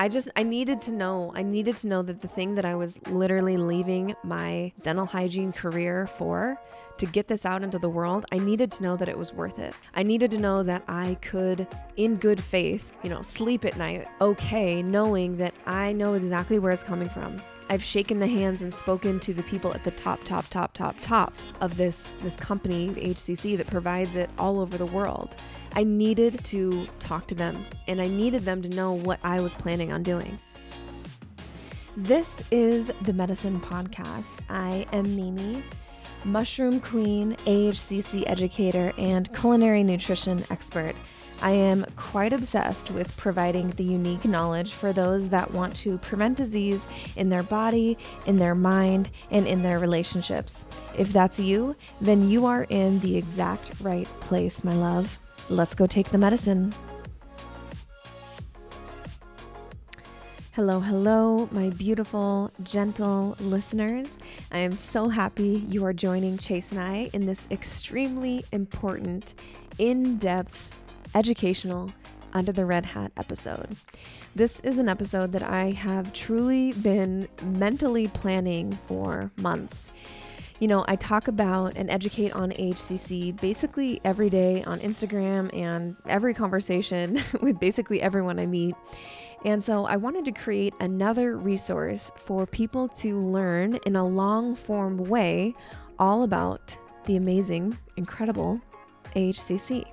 I just, I needed to know. I needed to know that the thing that I was literally leaving my dental hygiene career for to get this out into the world, I needed to know that it was worth it. I needed to know that I could, in good faith, you know, sleep at night okay, knowing that I know exactly where it's coming from. I've shaken the hands and spoken to the people at the top, top, top, top, top of this this company, HCC, that provides it all over the world. I needed to talk to them, and I needed them to know what I was planning on doing. This is the Medicine Podcast. I am Mimi, mushroom queen, AHCC educator, and culinary nutrition expert. I am quite obsessed with providing the unique knowledge for those that want to prevent disease in their body, in their mind, and in their relationships. If that's you, then you are in the exact right place, my love. Let's go take the medicine. Hello, hello, my beautiful, gentle listeners. I am so happy you are joining Chase and I in this extremely important, in depth, educational Under the Red Hat episode. This is an episode that I have truly been mentally planning for months. You know, I talk about and educate on HCC basically every day on Instagram and every conversation with basically everyone I meet. And so I wanted to create another resource for people to learn in a long form way all about the amazing, incredible HCC.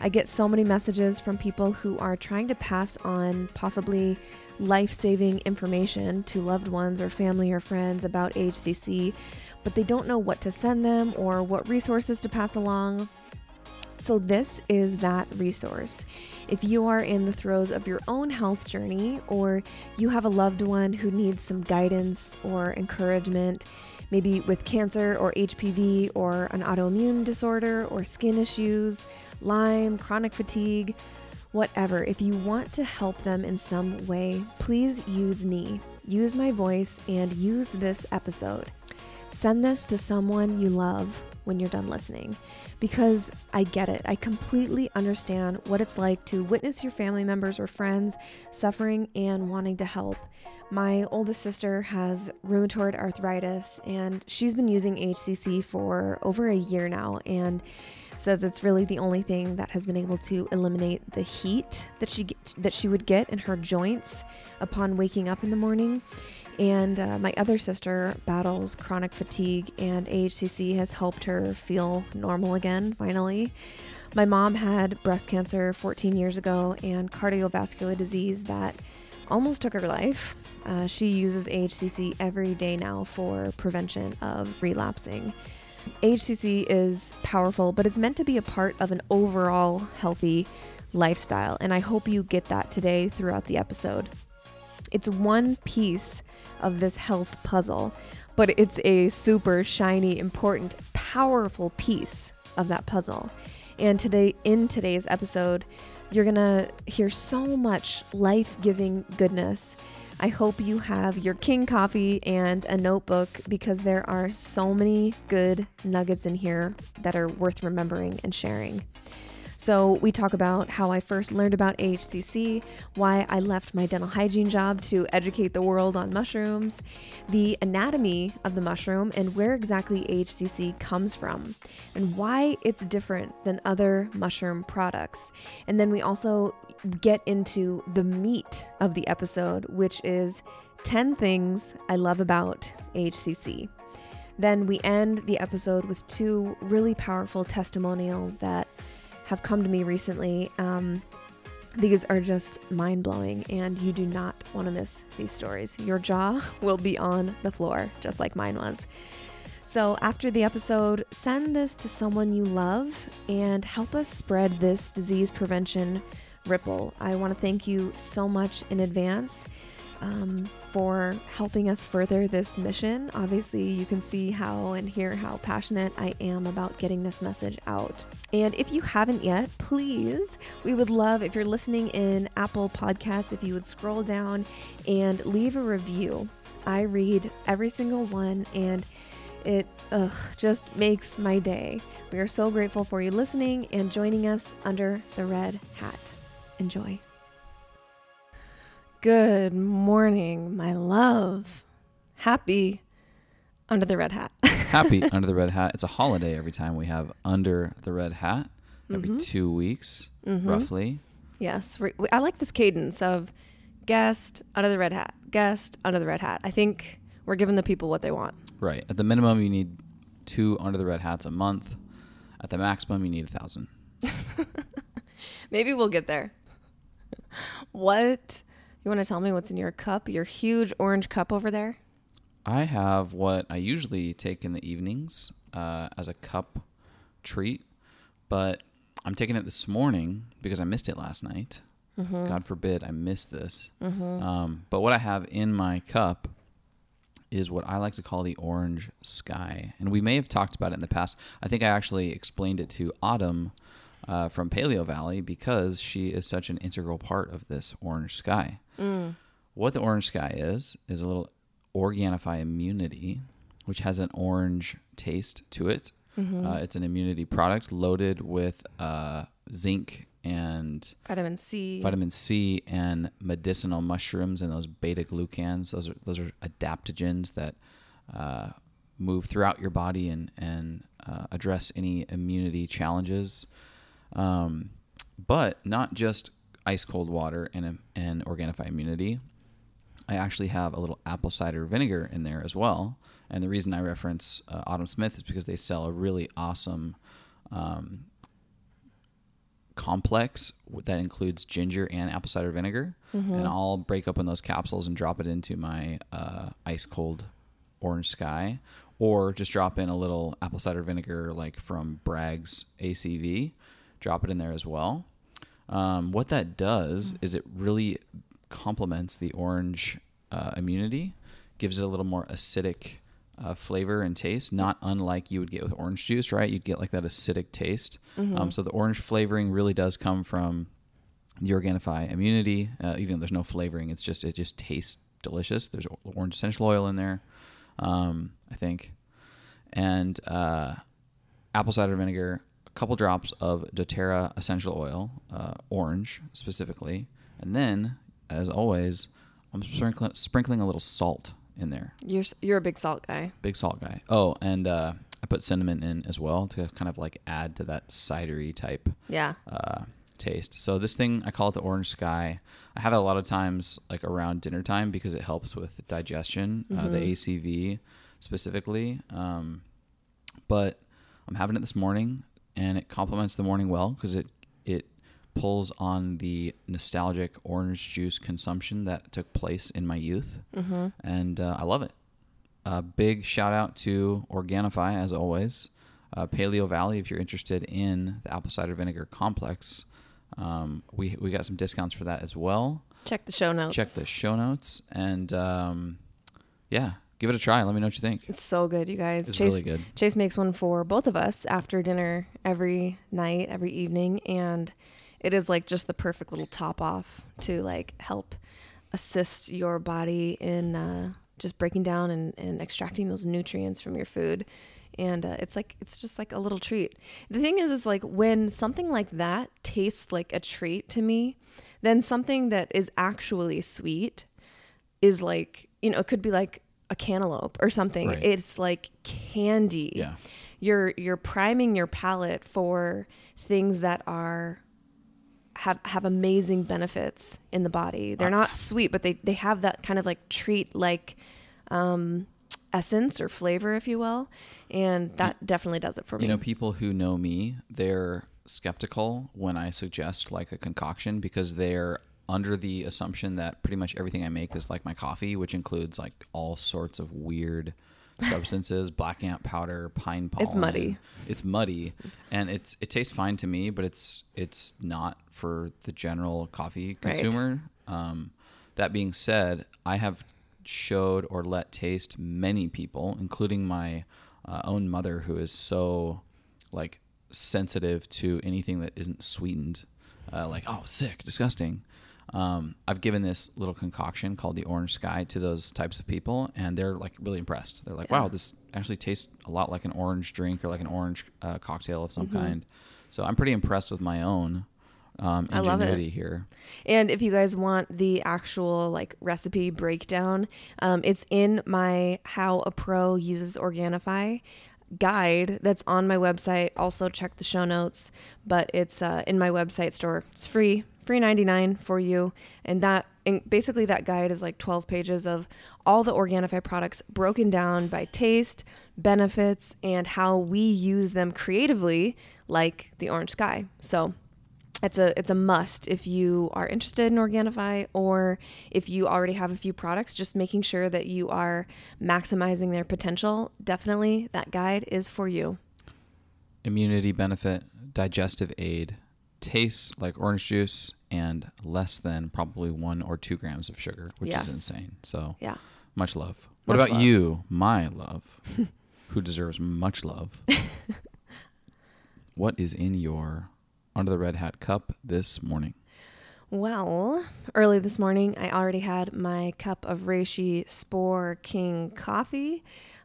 I get so many messages from people who are trying to pass on possibly life saving information to loved ones or family or friends about HCC, but they don't know what to send them or what resources to pass along. So, this is that resource. If you are in the throes of your own health journey or you have a loved one who needs some guidance or encouragement, maybe with cancer or HPV or an autoimmune disorder or skin issues, Lyme, chronic fatigue, whatever. If you want to help them in some way, please use me. Use my voice and use this episode. Send this to someone you love when you're done listening because I get it. I completely understand what it's like to witness your family members or friends suffering and wanting to help. My oldest sister has rheumatoid arthritis and she's been using HCC for over a year now and says it's really the only thing that has been able to eliminate the heat that she get, that she would get in her joints upon waking up in the morning. And uh, my other sister battles chronic fatigue, and AHCC has helped her feel normal again, finally. My mom had breast cancer 14 years ago and cardiovascular disease that almost took her life. Uh, she uses AHCC every day now for prevention of relapsing. HCC is powerful, but it's meant to be a part of an overall healthy lifestyle, and I hope you get that today throughout the episode. It's one piece of this health puzzle, but it's a super shiny, important, powerful piece of that puzzle. And today, in today's episode, you're gonna hear so much life giving goodness I hope you have your King coffee and a notebook because there are so many good nuggets in here that are worth remembering and sharing. So, we talk about how I first learned about HCC, why I left my dental hygiene job to educate the world on mushrooms, the anatomy of the mushroom, and where exactly HCC comes from, and why it's different than other mushroom products. And then we also get into the meat of the episode, which is 10 things I love about HCC. Then we end the episode with two really powerful testimonials that have come to me recently. Um, these are just mind blowing, and you do not want to miss these stories. Your jaw will be on the floor, just like mine was. So, after the episode, send this to someone you love and help us spread this disease prevention ripple. I want to thank you so much in advance um, for helping us further this mission. Obviously, you can see how and hear how passionate I am about getting this message out. And if you haven't yet, please, we would love if you're listening in Apple Podcasts, if you would scroll down and leave a review. I read every single one and it ugh, just makes my day. We are so grateful for you listening and joining us under the red hat. Enjoy. Good morning, my love. Happy under the red hat. Happy Under the Red Hat. It's a holiday every time we have Under the Red Hat, every Mm-hmm. two weeks, roughly. yes, we- I like this cadence of guest under the red hat, guest under the red hat. I think we're giving the people what they want. Right. At the minimum, you need two Under the Red Hats a month. At the maximum, you need a thousand. Maybe we'll get there. What? You want to tell me what's in your cup? Your huge orange cup over there? I have what I usually take in the evenings uh, as a cup treat, but I'm taking it this morning because I missed it last night. God forbid I missed this. Um, but what I have in my cup is what I like to call the orange sky. And we may have talked about it in the past. I think I actually explained it to Autumn uh, from Paleo Valley because she is such an integral part of this orange sky. What the orange sky is, is a little Organifi immunity, which has an orange taste to it. Uh, it's an immunity product loaded with uh, zinc and Vitamin C. vitamin C and medicinal mushrooms and those beta glucans. Those are those are adaptogens that uh, move throughout your body and and uh, address any immunity challenges. Um, but not just ice cold water and and Organifi immunity. I actually have a little apple cider vinegar in there as well. And the reason I reference uh, Autumn Smith is because they sell a really awesome um, complex that includes ginger and apple cider vinegar. And I'll break open those capsules and drop it into my uh, ice cold orange sky, or just drop in a little apple cider vinegar like from Bragg's ACV. Drop it in there as well. Um, what that does is it really complements the orange uh, immunity, gives it a little more acidic uh, flavor and taste, not unlike you would get with orange juice, right? You'd get like that acidic taste. Um, so the orange flavoring really does come from the Organifi immunity. Uh, even though there's no flavoring, it's just it just tastes delicious. There's orange essential oil in there, um, I think, and uh, apple cider vinegar, couple drops of DoTerra essential oil, uh, orange specifically, and then, as always, I'm sprinkling sprinkling a little salt in there. You're you're a big salt guy. Big salt guy. Oh, and uh, I put cinnamon in as well to kind of like add to that cidery type Yeah. uh, taste. So this thing, I call it the orange sky. I have it a lot of times like around dinner time because it helps with digestion, uh, the ACV specifically. Um, but I'm having it this morning, and it complements the morning well because it it pulls on the nostalgic orange juice consumption that took place in my youth, and uh, I love it. A big shout out to Organifi as always. Uh, Paleo Valley, if you're interested in the apple cider vinegar complex, um, we we got some discounts for that as well. Check the show notes. Check the show notes and um, yeah, give it a try. Let me know what you think. It's so good, you guys. It's Chase, really good. Chase makes one for both of us after dinner every night, every evening, and it is like just the perfect little top off to like help assist your body in uh, just breaking down and, and extracting those nutrients from your food. And uh, it's like it's just like a little treat. The thing is, is like when something like that tastes like a treat to me, then something that is actually sweet is like you know it could be like a cantaloupe or something Right. it's like candy Yeah. you're you're priming your palate for things that are have have amazing benefits in the body they're not sweet but they they have that kind of like treat like um essence or flavor if you will and that definitely does it for me You know, people who know me, they're skeptical when I suggest like a concoction because they're under the assumption that pretty much everything I make is like my coffee, which includes like all sorts of weird substances, black ant powder, pine pollen. It's muddy. It's muddy, and it's it tastes fine to me, but it's it's not for the general coffee Right. consumer. Um, that being said, I have showed or let taste many people, including my uh, own mother, who is so like sensitive to anything that isn't sweetened. Uh, like, oh, sick, disgusting. Um, I've given this little concoction called the Orange Sky to those types of people, and they're like really impressed. They're like, Yeah. "Wow, this actually tastes a lot like an orange drink or like an orange uh, cocktail of some kind." So I'm pretty impressed with my own um, I love it. ingenuity here. And if you guys want the actual like recipe breakdown, um, it's in my How a Pro Uses Organifi guide that's on my website. Also check the show notes, but it's uh, in my website store. It's free, free 99 for you. And that and basically that guide is like 12 pages of all the Organifi products broken down by taste, benefits, and how we use them creatively like the orange sky. So it's a it's a must if you are interested in Organifi or if you already have a few products. Just making sure that you are maximizing their potential. Definitely, that guide is for you. Immunity benefit, digestive aid, tastes like orange juice, and less than probably one or two grams of sugar, which Yes. is insane. So Yeah. much love. What Much about love. you, my love, who deserves much love? what is in your under the red hat cup this morning? Well, early this morning, I already had my cup of Reishi Spore King coffee.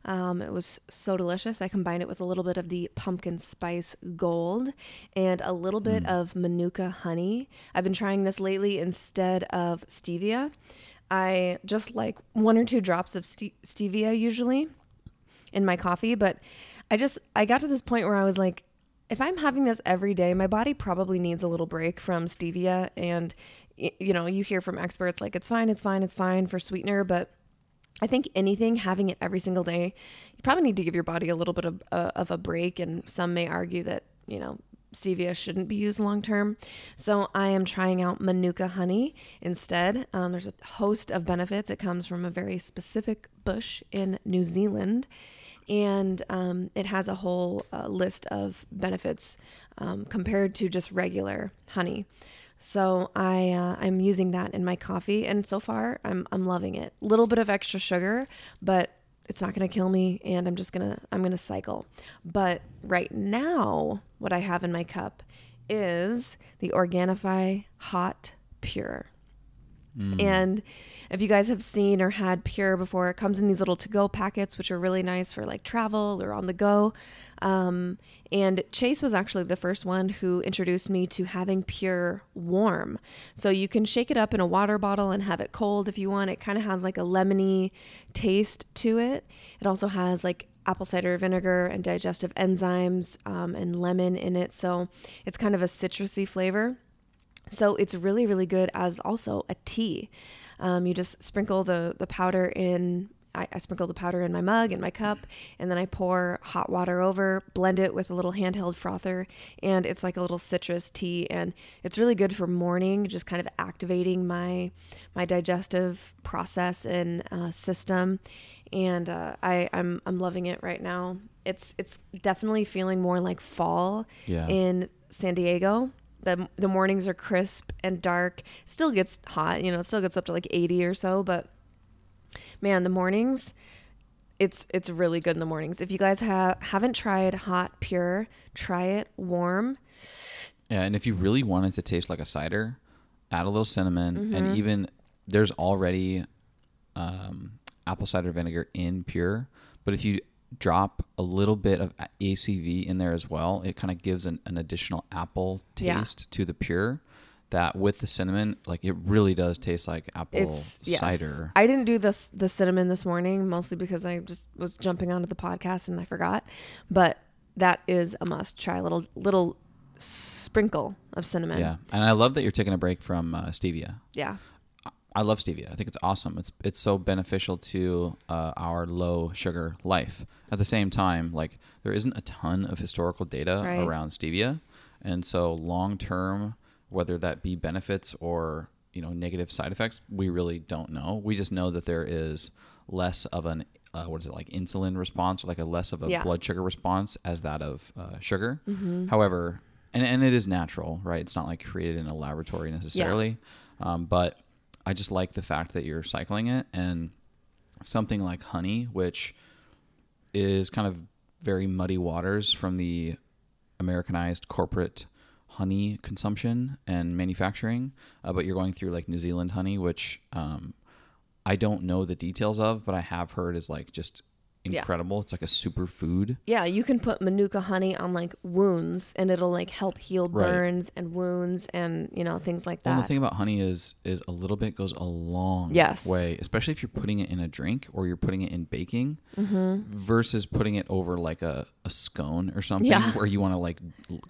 Um, it was so delicious. I combined it with a little bit of the pumpkin spice gold and a little bit of manuka honey. I've been trying this lately instead of stevia. I just like one or two drops of ste- stevia usually in my coffee, but I just I got to this point where I was like if I'm having this every day, my body probably needs a little break from stevia and y- you know, you hear from experts like it's fine, it's fine, it's fine for sweetener, but I think anything having it every single day, you probably need to give your body a little bit of, uh, of a break and some may argue that, you know, stevia shouldn't be used long term. So I am trying out Manuka honey instead. Um, there's a host of benefits. It comes from a very specific bush in New Zealand, and um, it has a whole uh, list of benefits um, compared to just regular honey. So I uh, I'm using that in my coffee, and so far I'm I'm loving it. Little bit of extra sugar, but it's not going to kill me and i'm just to i'm to cycle but right now what i have in my cup is the organifi hot pure and if you guys have seen or had pure before it comes in these little to-go packets which are really nice for like travel or on the go. Um, and chase was actually the first one who introduced me to having pure warm. So you can shake it up in a water bottle and have it cold if you want. It kind of has like a lemony taste to it. It also has like apple cider vinegar and digestive enzymes um, and lemon in it. So it's kind of a citrusy flavor so it's really, really good as also a tea. Um, you just sprinkle the the powder in. I, I sprinkle the powder in my mug in my cup, and then I pour hot water over, blend it with a little handheld frother, and it's like a little citrus tea, and it's really good for morning, just kind of activating my my digestive process and uh, system. And uh, I I'm I'm loving it right now. It's it's definitely feeling more like fall Yeah. in San Diego the the mornings are crisp and dark. Still gets hot, you know, it still gets up to like 80 or so, but man, the mornings it's it's really good in the mornings. If you guys have haven't tried hot pure, try it warm. Yeah, and if you really want it to taste like a cider, add a little cinnamon, Mm-hmm. and even there's already um, apple cider vinegar in pure. But if you drop a little bit of ACV in there as well, it kind of gives an, an additional apple Yeah. taste to the pure. That with the cinnamon, like it really does taste like apple It's yes. cider. I didn't do this the cinnamon this morning mostly because I just was jumping onto the podcast and I forgot. But that is a must. Try a little little sprinkle of cinnamon. Yeah, and I love that you're taking a break from uh, stevia. Yeah. I love stevia. I think it's awesome. It's it's so beneficial to uh, our low sugar life. At the same time, like there isn't a ton of historical data Right. around stevia, and so long term, whether that be benefits or you know negative side effects, we really don't know. We just know that there is less of an uh, what is it like insulin response, or like a less of a Yeah. blood sugar response as that of uh, sugar. However, and and it is natural, right? It's not like created in a laboratory necessarily, um, but I just like the fact that you're cycling it and something like honey, which is kind of very muddy waters from the Americanized corporate honey consumption and manufacturing, uh, but you're going through like New Zealand honey, which um, I don't know the details of, but I have heard is like just Yeah. incredible. It's like a superfood. Yeah, you can put manuka honey on like wounds and it'll like help heal Right. burns and wounds and you know things like that. the thing about honey is is a little bit goes a long Yes. way, especially if you're putting it in a drink or you're putting it in baking Mm-hmm. versus putting it over like a, a scone or something Yeah. where you want to like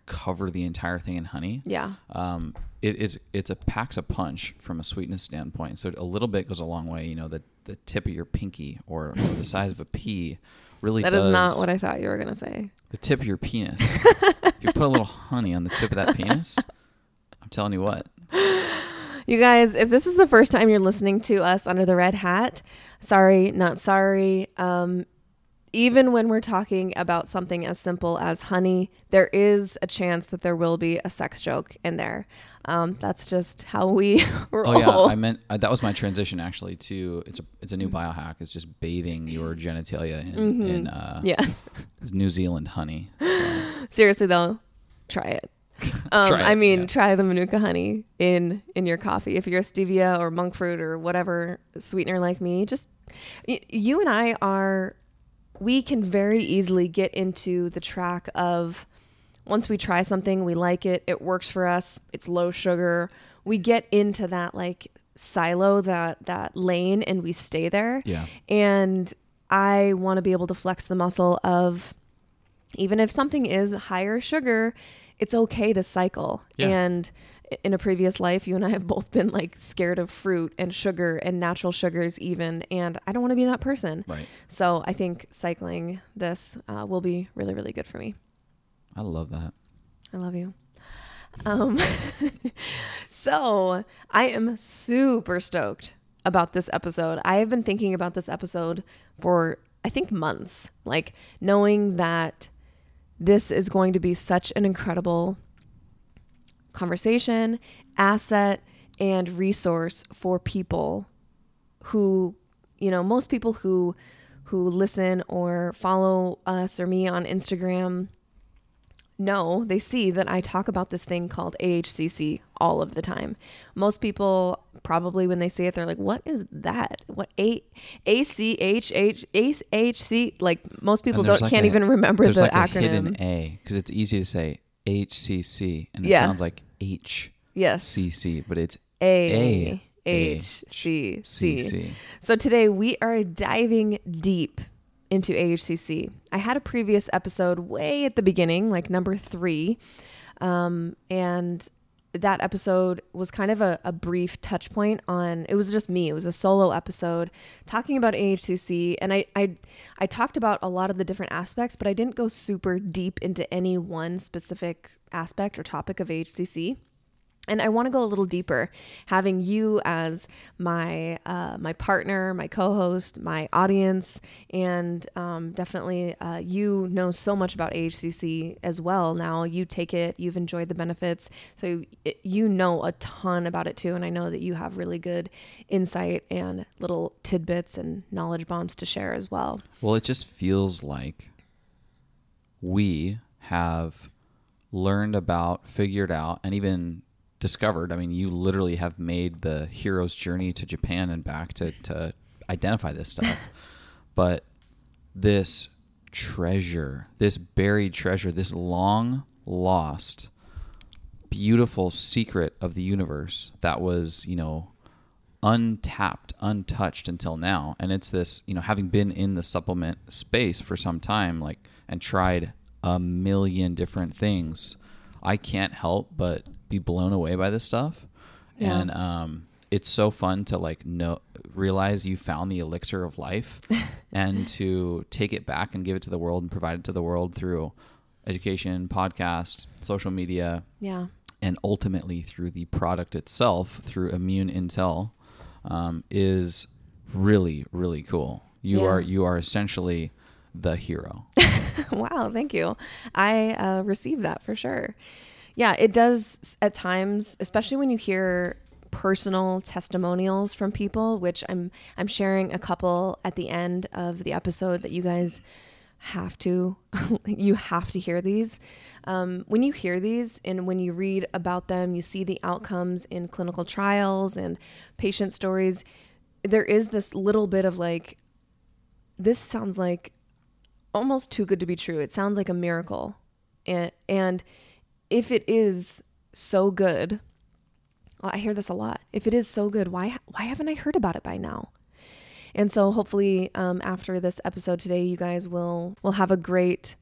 cover the entire thing in honey. yeah. Um, it is it's a packs a punch from a sweetness standpoint. So a little bit goes a long way. You know, the the tip of your pinky or, or the size of a pea really That does is not what I thought you were gonna say. the tip of your penis. if you put a little honey on the tip of that penis, I'm telling you what. You guys, if this is the first time you're listening to us under the red hat, sorry, not sorry. Um, even when we're talking about something as simple as honey, there is a chance that there will be a sex joke in there. Um, that's just how we roll. Oh yeah, I meant uh, that was my transition actually to it's a it's a new biohack. It's just bathing your genitalia in, in uh, yes. New Zealand honey. So, Seriously though, try it. Um, Try it, I mean, yeah. try the manuka honey in in your coffee. If you're a stevia or monk fruit or whatever sweetener like me, just y- you and I are we can very easily get into the track of once we try something, we like it, it works for us, it's low sugar. We get into that like silo, that that lane and we stay there. yeah, And I want to be able to flex the muscle of even if something is higher sugar, it's okay to cycle. Yeah. And in a previous life, you and I have both been like scared of fruit and sugar and natural sugars, even. And I don't want to be that person. right. So I think cycling this uh, will be really, really good for me. I love that. I love you. Um, so I am super stoked about this episode. I have been thinking about this episode for I think months, like knowing that this is going to be such an incredible conversation, asset, and resource for people who, you know, most people who who listen or follow us or me on Instagram know, they see that I talk about this thing called AHCC all of the time. Most people probably when they see it, they're like, "What is that? What A A C H H A H C?" Like most people don't like can't a- even remember the like acronym. a because it's easy to say HCC and it Yeah. sounds like HCC, yes, C C, but it's A A H C C. So today we are diving deep into AHCC. I had a previous episode way at the beginning, like number three, um, and that episode was kind of a, a brief touch point on it was just me it was a solo episode talking about ahcc and I, I i talked about a lot of the different aspects but i didn't go super deep into any one specific aspect or topic of ahcc and I want to go a little deeper, having you as my uh, my partner, my co-host, my audience, and um, definitely uh, you know so much about AHCC as well. Now you take it, you've enjoyed the benefits, so you know a ton about it too. And I know that you have really good insight and little tidbits and knowledge bombs to share as well. Well, it just feels like we have learned about, figured out, and even discovered. I mean, you literally have made the hero's journey to Japan and back to, to identify this stuff. but this treasure, this buried treasure, this long lost, beautiful secret of the universe that was, you know, untapped, untouched until now. And it's this, you know, having been in the supplement space for some time, like, and tried a million different things, I can't help but be blown away by this stuff. Yeah. And um, it's so fun to like know, realize you found the elixir of life and to take it back and give it to the world and provide it to the world through education, podcast, social media, Yeah. and ultimately through the product itself through immune intel um, is really really cool you Yeah. are you are essentially the hero wow, thank you. I uh, received that for sure. Yeah, it does at times, especially when you hear personal testimonials from people, which I'm I'm sharing a couple at the end of the episode that you guys have to you have to hear these. Um, when you hear these and when you read about them, you see the outcomes in clinical trials and patient stories. There is this little bit of like, this sounds like almost too good to be true. It sounds like a miracle. And, and if it is so good, well, I hear this a lot. If it is so good, why why haven't I heard about it by now? And so hopefully um, after this episode today, you guys will will have a great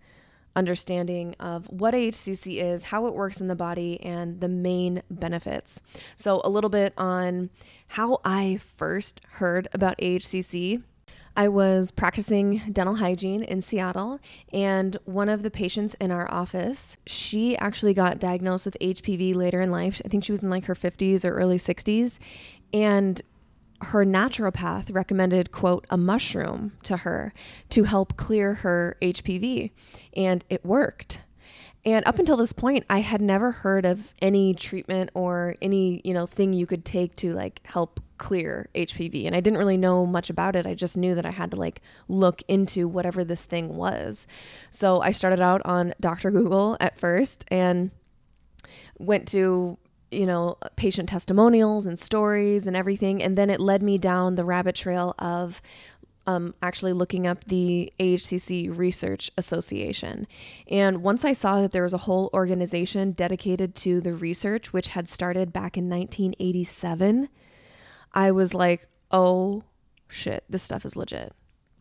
understanding of what AHCC is, how it works in the body, and the main benefits. So a little bit on how I first heard about AHCC. I was practicing dental hygiene in Seattle, and one of the patients in our office, she actually got diagnosed with HPV later in life. I think she was in like her 50s or early 60s. And her naturopath recommended quote a mushroom to her to help clear her HPV and it worked. And up until this point I had never heard of any treatment or any, you know, thing you could take to like help clear HPV and I didn't really know much about it. I just knew that I had to like look into whatever this thing was. So I started out on Dr. Google at first and went to you know, patient testimonials and stories and everything. And then it led me down the rabbit trail of um, actually looking up the AHCC Research Association. And once I saw that there was a whole organization dedicated to the research, which had started back in 1987, I was like, oh shit, this stuff is legit.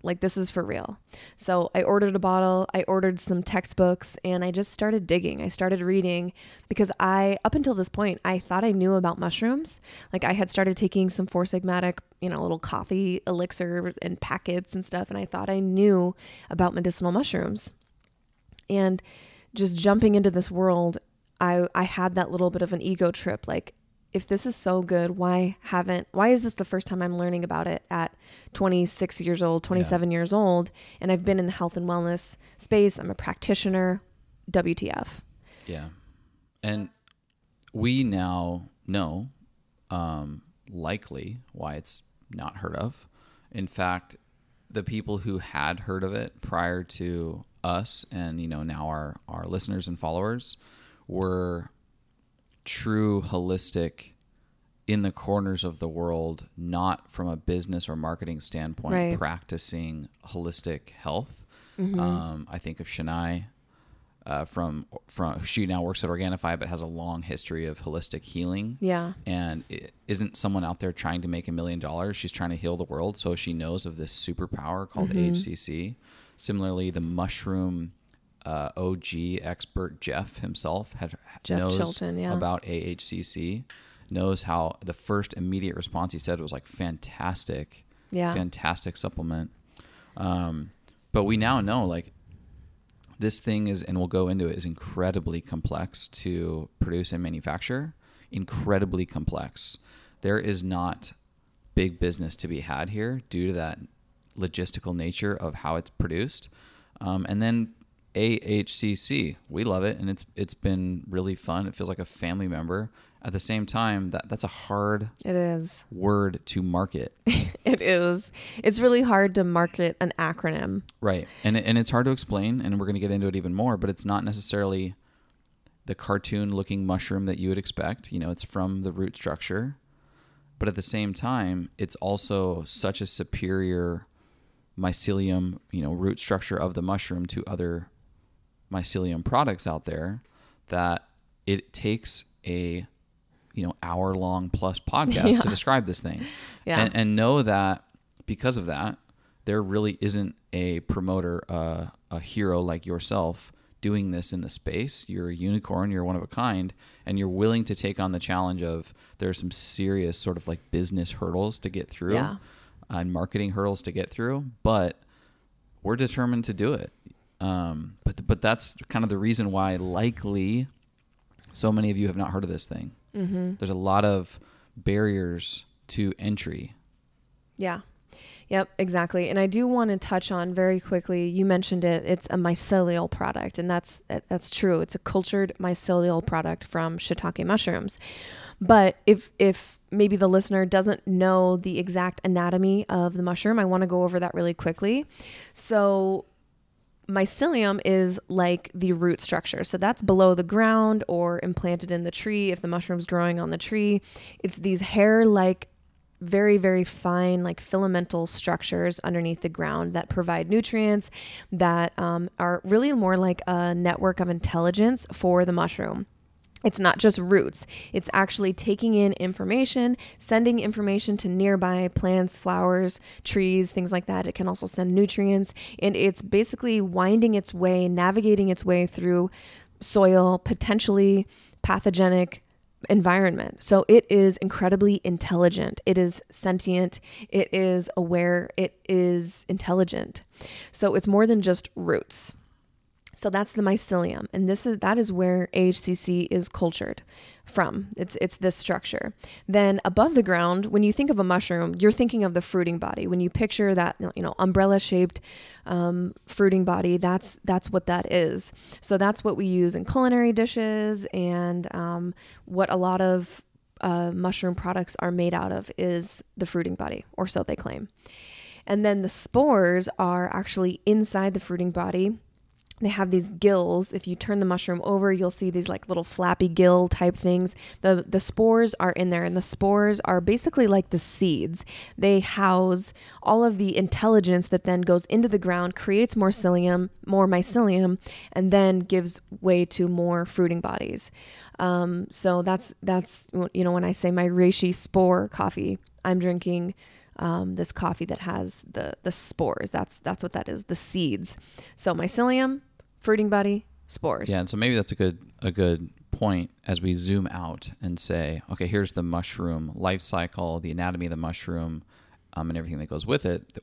Like, this is for real. So, I ordered a bottle, I ordered some textbooks, and I just started digging. I started reading because I, up until this point, I thought I knew about mushrooms. Like, I had started taking some Four Sigmatic, you know, little coffee elixirs and packets and stuff, and I thought I knew about medicinal mushrooms. And just jumping into this world, I, I had that little bit of an ego trip. Like, if this is so good, why haven't why is this the first time I'm learning about it at 26 years old, 27 yeah. years old and I've been in the health and wellness space. I'm a practitioner. WTF. Yeah. And we now know um, likely why it's not heard of. In fact, the people who had heard of it prior to us and you know now our our listeners and followers were true holistic in the corners of the world, not from a business or marketing standpoint, right. practicing holistic health. Mm-hmm. Um, I think of Shania uh, from from she now works at Organifi, but has a long history of holistic healing. Yeah, and is not someone out there trying to make a million dollars. She's trying to heal the world, so she knows of this superpower called mm-hmm. AHCC. Similarly, the mushroom uh, OG expert Jeff himself had, Jeff knows Chilton, yeah. about AHCC, knows how the first immediate response he said was like fantastic, yeah, fantastic supplement. Um, but we now know like this thing is, and we'll go into it, is incredibly complex to produce and manufacture. Incredibly complex. There is not big business to be had here due to that logistical nature of how it's produced. Um, and then AHCC. We love it, and it's it's been really fun. It feels like a family member. At the same time, that that's a hard it is word to market. it is. It's really hard to market an acronym. Right, and and it's hard to explain, and we're going to get into it even more. But it's not necessarily the cartoon looking mushroom that you would expect. You know, it's from the root structure, but at the same time, it's also such a superior mycelium, you know, root structure of the mushroom to other mycelium products out there that it takes a you know hour long plus podcast yeah. to describe this thing yeah. and, and, know that because of that there really isn't a promoter uh, a hero like yourself doing this in the space you're a unicorn you're one of a kind and you're willing to take on the challenge of there's some serious sort of like business hurdles to get through yeah. and marketing hurdles to get through but we're determined to do it um, but but that's kind of the reason why likely so many of you have not heard of this thing. Mm-hmm. There's a lot of barriers to entry. Yeah. Yep, exactly. And I do want to touch on very quickly. You mentioned it. It's a mycelial product, and that's that's true. It's a cultured mycelial product from shiitake mushrooms. But if if maybe the listener doesn't know the exact anatomy of the mushroom, I want to go over that really quickly. So mycelium is like the root structure. So that's below the ground or implanted in the tree if the mushroom's growing on the tree. It's these hair like very, very fine, like filamental structures underneath the ground that provide nutrients that um, are really more like a network of intelligence for the mushroom. It's not just roots, it's actually taking in information, sending information to nearby plants, flowers, trees, things like that. It can also send nutrients, and it's basically winding its way, navigating its way through soil, potentially pathogenic environment. So it is incredibly intelligent. It is sentient. It is aware. It is intelligent. So it's more than just roots. So that's the mycelium, and this is that is where AHCC is cultured from. It's it's this structure. Then above the ground, when you think of a mushroom, you're thinking of the fruiting body. When you picture that you know umbrella shaped um, fruiting body, that's that's what that is. So that's what we use in culinary dishes, and um, what a lot of uh, mushroom products are made out of is the fruiting body, or so they claim. And then the spores are actually inside the fruiting body they have these gills. If you turn the mushroom over, you'll see these like little flappy gill type things. The the spores are in there and the spores are basically like the seeds. They house all of the intelligence that then goes into the ground, creates more psyllium, more mycelium, and then gives way to more fruiting bodies. Um, so that's that's you know when I say my reishi spore coffee, I'm drinking um, this coffee that has the the spores. That's that's what that is. The seeds. So mycelium, fruiting body, spores. Yeah, and so maybe that's a good a good point as we zoom out and say, okay, here's the mushroom life cycle, the anatomy of the mushroom, um, and everything that goes with it.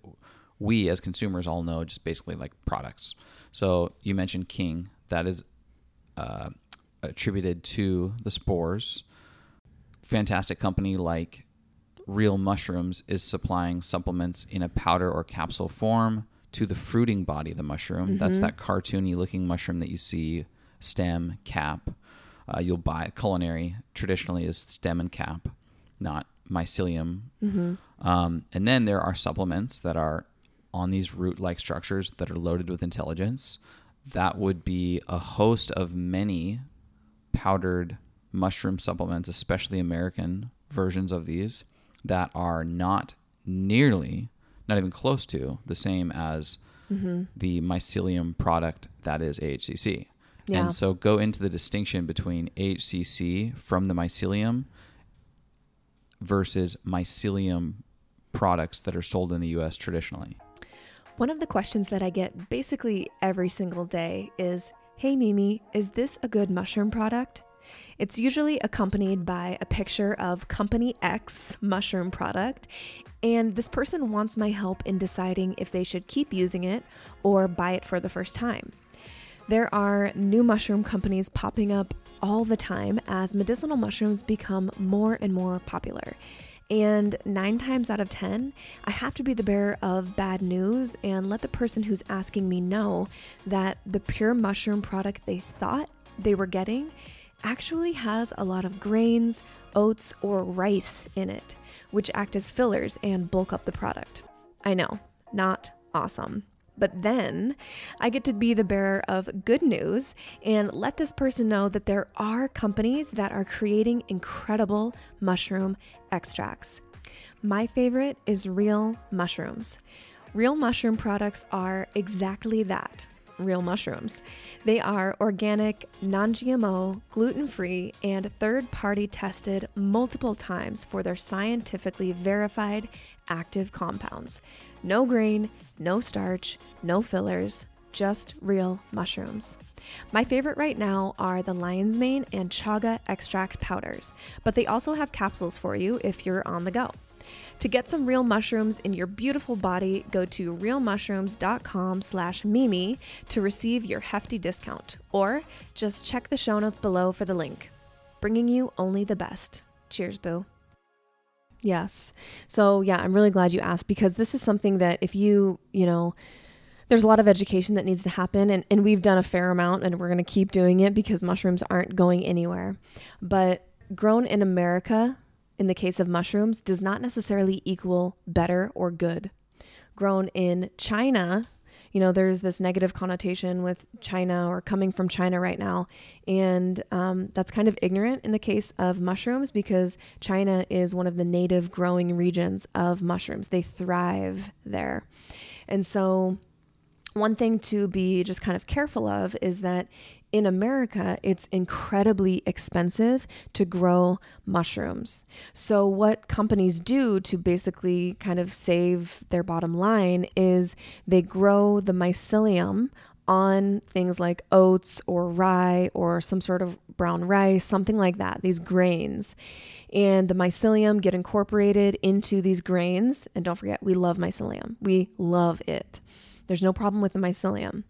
We as consumers all know just basically like products. So you mentioned King, that is uh, attributed to the spores. Fantastic company like Real Mushrooms is supplying supplements in a powder or capsule form to the fruiting body of the mushroom. Mm-hmm. That's that cartoony looking mushroom that you see stem, cap. Uh, you'll buy culinary traditionally is stem and cap, not mycelium. Mm-hmm. Um, and then there are supplements that are on these root like structures that are loaded with intelligence. That would be a host of many powdered mushroom supplements, especially American versions of these, that are not nearly, not even close to, the same as mm-hmm. the mycelium product that is AHCC. Yeah. And so go into the distinction between AHCC from the mycelium versus mycelium products that are sold in the US traditionally. One of the questions that I get basically every single day is Hey Mimi, is this a good mushroom product? It's usually accompanied by a picture of Company X mushroom product, and this person wants my help in deciding if they should keep using it or buy it for the first time. There are new mushroom companies popping up all the time as medicinal mushrooms become more and more popular. And nine times out of 10, I have to be the bearer of bad news and let the person who's asking me know that the pure mushroom product they thought they were getting actually has a lot of grains, oats, or rice in it, which act as fillers and bulk up the product. I know, not awesome. But then I get to be the bearer of good news and let this person know that there are companies that are creating incredible mushroom extracts. My favorite is Real Mushrooms. Real mushroom products are exactly that real mushrooms. They are organic, non GMO, gluten free, and third party tested multiple times for their scientifically verified active compounds. No grain, no starch, no fillers, just real mushrooms. My favorite right now are the lion's mane and chaga extract powders, but they also have capsules for you if you're on the go. To get some real mushrooms in your beautiful body, go to realmushrooms.com slash Mimi to receive your hefty discount. Or just check the show notes below for the link. Bringing you only the best. Cheers, boo. Yes. So, yeah, I'm really glad you asked because this is something that if you, you know, there's a lot of education that needs to happen and, and we've done a fair amount and we're going to keep doing it because mushrooms aren't going anywhere. But grown in America, in the case of mushrooms, does not necessarily equal better or good. Grown in China, you know, there's this negative connotation with China or coming from China right now. And um, that's kind of ignorant in the case of mushrooms because China is one of the native growing regions of mushrooms. They thrive there. And so, one thing to be just kind of careful of is that in America, it's incredibly expensive to grow mushrooms. So, what companies do to basically kind of save their bottom line is they grow the mycelium on things like oats or rye or some sort of brown rice, something like that, these grains. And the mycelium get incorporated into these grains. And don't forget, we love mycelium. We love it. There's no problem with the mycelium.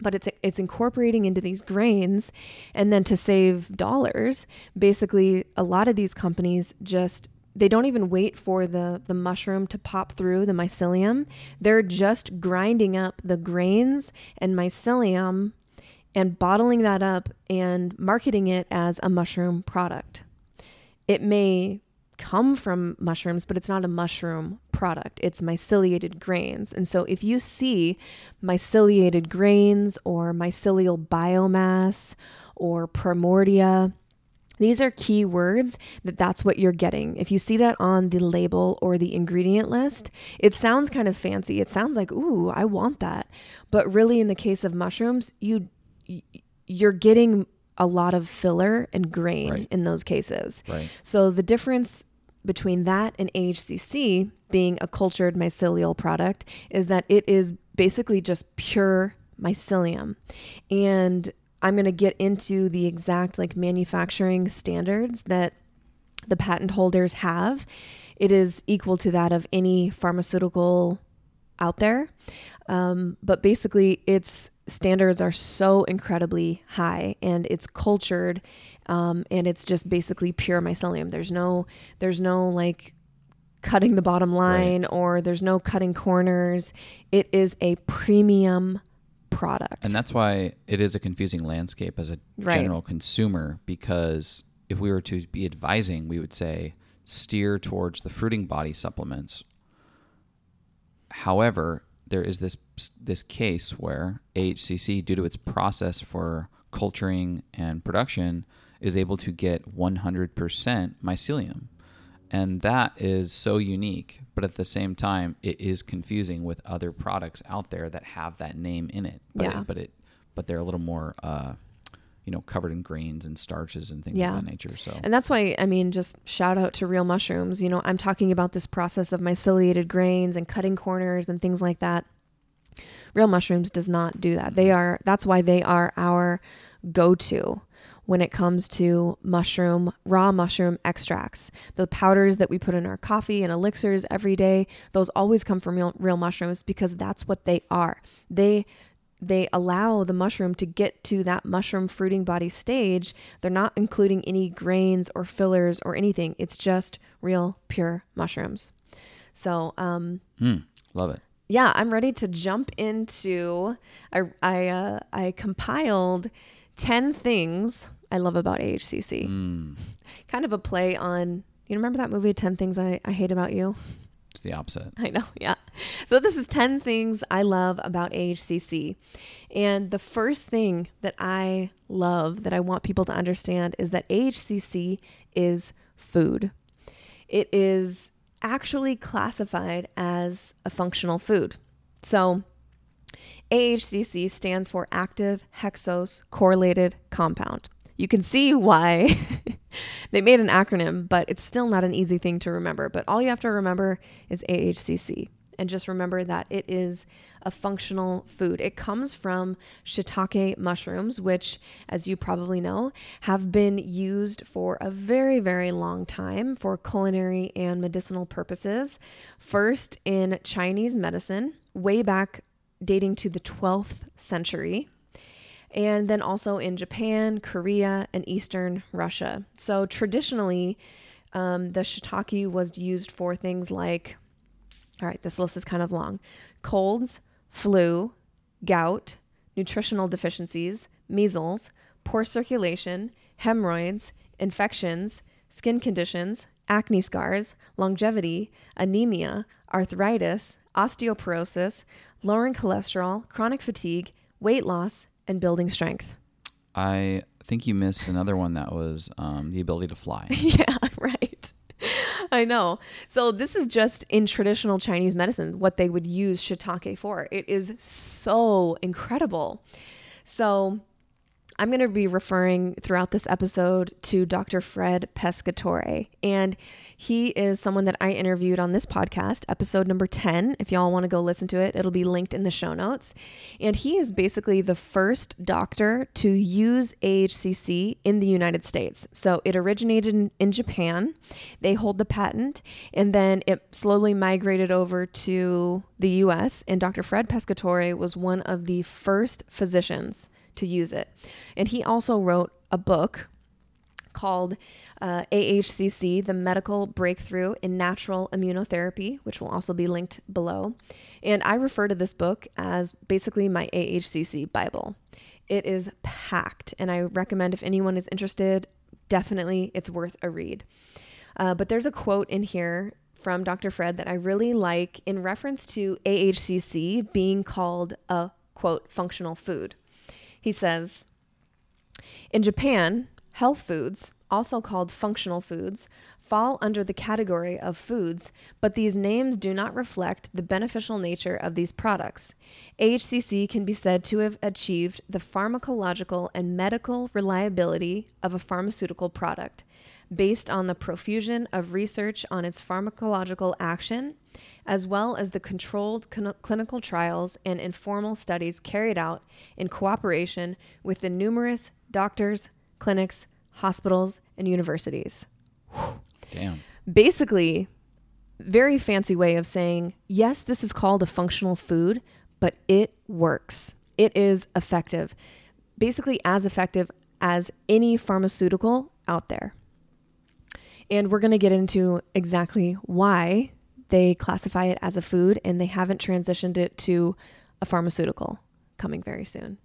But it's it's incorporating into these grains and then to save dollars basically a lot of these companies just they don't even wait for the the mushroom to pop through the mycelium. They're just grinding up the grains and mycelium and bottling that up and marketing it as a mushroom product. It may come from mushrooms, but it's not a mushroom product. It's myceliated grains. And so if you see myceliated grains or mycelial biomass or primordia, these are key words that that's what you're getting. If you see that on the label or the ingredient list, it sounds kind of fancy. It sounds like, "Ooh, I want that." But really in the case of mushrooms, you you're getting a lot of filler and grain right. in those cases. Right. So the difference between that and AHCC being a cultured mycelial product is that it is basically just pure mycelium. And I'm going to get into the exact like manufacturing standards that the patent holders have. It is equal to that of any pharmaceutical out there. Um, but basically, its standards are so incredibly high and it's cultured um, and it's just basically pure mycelium. There's no, there's no like cutting the bottom line right. or there's no cutting corners. It is a premium product. And that's why it is a confusing landscape as a right. general consumer because if we were to be advising, we would say steer towards the fruiting body supplements. However, there is this this case where AHCC, due to its process for culturing and production, is able to get 100% mycelium. And that is so unique, but at the same time, it is confusing with other products out there that have that name in it. But yeah. It, but it, but they're a little more, uh, you know, covered in grains and starches and things yeah. of that nature. So, and that's why I mean, just shout out to Real Mushrooms. You know, I'm talking about this process of myceliated grains and cutting corners and things like that. Real Mushrooms does not do that. They mm-hmm. are. That's why they are our go-to when it comes to mushroom, raw mushroom extracts. The powders that we put in our coffee and elixirs every day, those always come from real, real mushrooms because that's what they are. They they allow the mushroom to get to that mushroom fruiting body stage. They're not including any grains or fillers or anything. It's just real pure mushrooms. So, um, mm, love it. Yeah, I'm ready to jump into. I I uh, I compiled ten things I love about AHCC. Mm. Kind of a play on, you remember that movie, 10 Things I, I Hate About You? It's the opposite. I know, yeah. So this is 10 things I love about AHCC. And the first thing that I love that I want people to understand is that AHCC is food. It is actually classified as a functional food. So AHCC stands for active hexose correlated compound. You can see why they made an acronym, but it's still not an easy thing to remember. But all you have to remember is AHCC. And just remember that it is a functional food. It comes from shiitake mushrooms, which, as you probably know, have been used for a very, very long time for culinary and medicinal purposes. First in Chinese medicine, way back dating to the 12th century and then also in Japan, Korea, and Eastern Russia. So traditionally, um, the shiitake was used for things like, all right, this list is kind of long colds, flu, gout, nutritional deficiencies, measles, poor circulation, hemorrhoids, infections, skin conditions, acne scars, longevity, anemia, arthritis, osteoporosis, lowering cholesterol, chronic fatigue, weight loss, and building strength. I think you missed another one that was um, the ability to fly. yeah, right. I know. So this is just in traditional Chinese medicine what they would use shiitake for. It is so incredible. So I'm going to be referring throughout this episode to Dr. Fred Pescatore. And he is someone that I interviewed on this podcast, episode number 10. If y'all want to go listen to it, it'll be linked in the show notes. And he is basically the first doctor to use AHCC in the United States. So it originated in, in Japan, they hold the patent, and then it slowly migrated over to the US. And Dr. Fred Pescatore was one of the first physicians to use it. And he also wrote a book called uh, AHCC, the Medical Breakthrough in Natural Immunotherapy, which will also be linked below. And I refer to this book as basically my AHCC Bible. It is packed, and I recommend if anyone is interested, definitely it's worth a read. Uh, but there's a quote in here from Dr. Fred that I really like in reference to AHCC being called a quote functional food. He says, in Japan, health foods, also called functional foods, fall under the category of foods, but these names do not reflect the beneficial nature of these products. AHCC can be said to have achieved the pharmacological and medical reliability of a pharmaceutical product based on the profusion of research on its pharmacological action, as well as the controlled clinical trials and informal studies carried out in cooperation with the numerous doctors, clinics, hospitals, and universities. Damn. Basically, very fancy way of saying, yes, this is called a functional food, but it works. It is effective. Basically, as effective as any pharmaceutical out there. And we're going to get into exactly why they classify it as a food and they haven't transitioned it to a pharmaceutical coming very soon.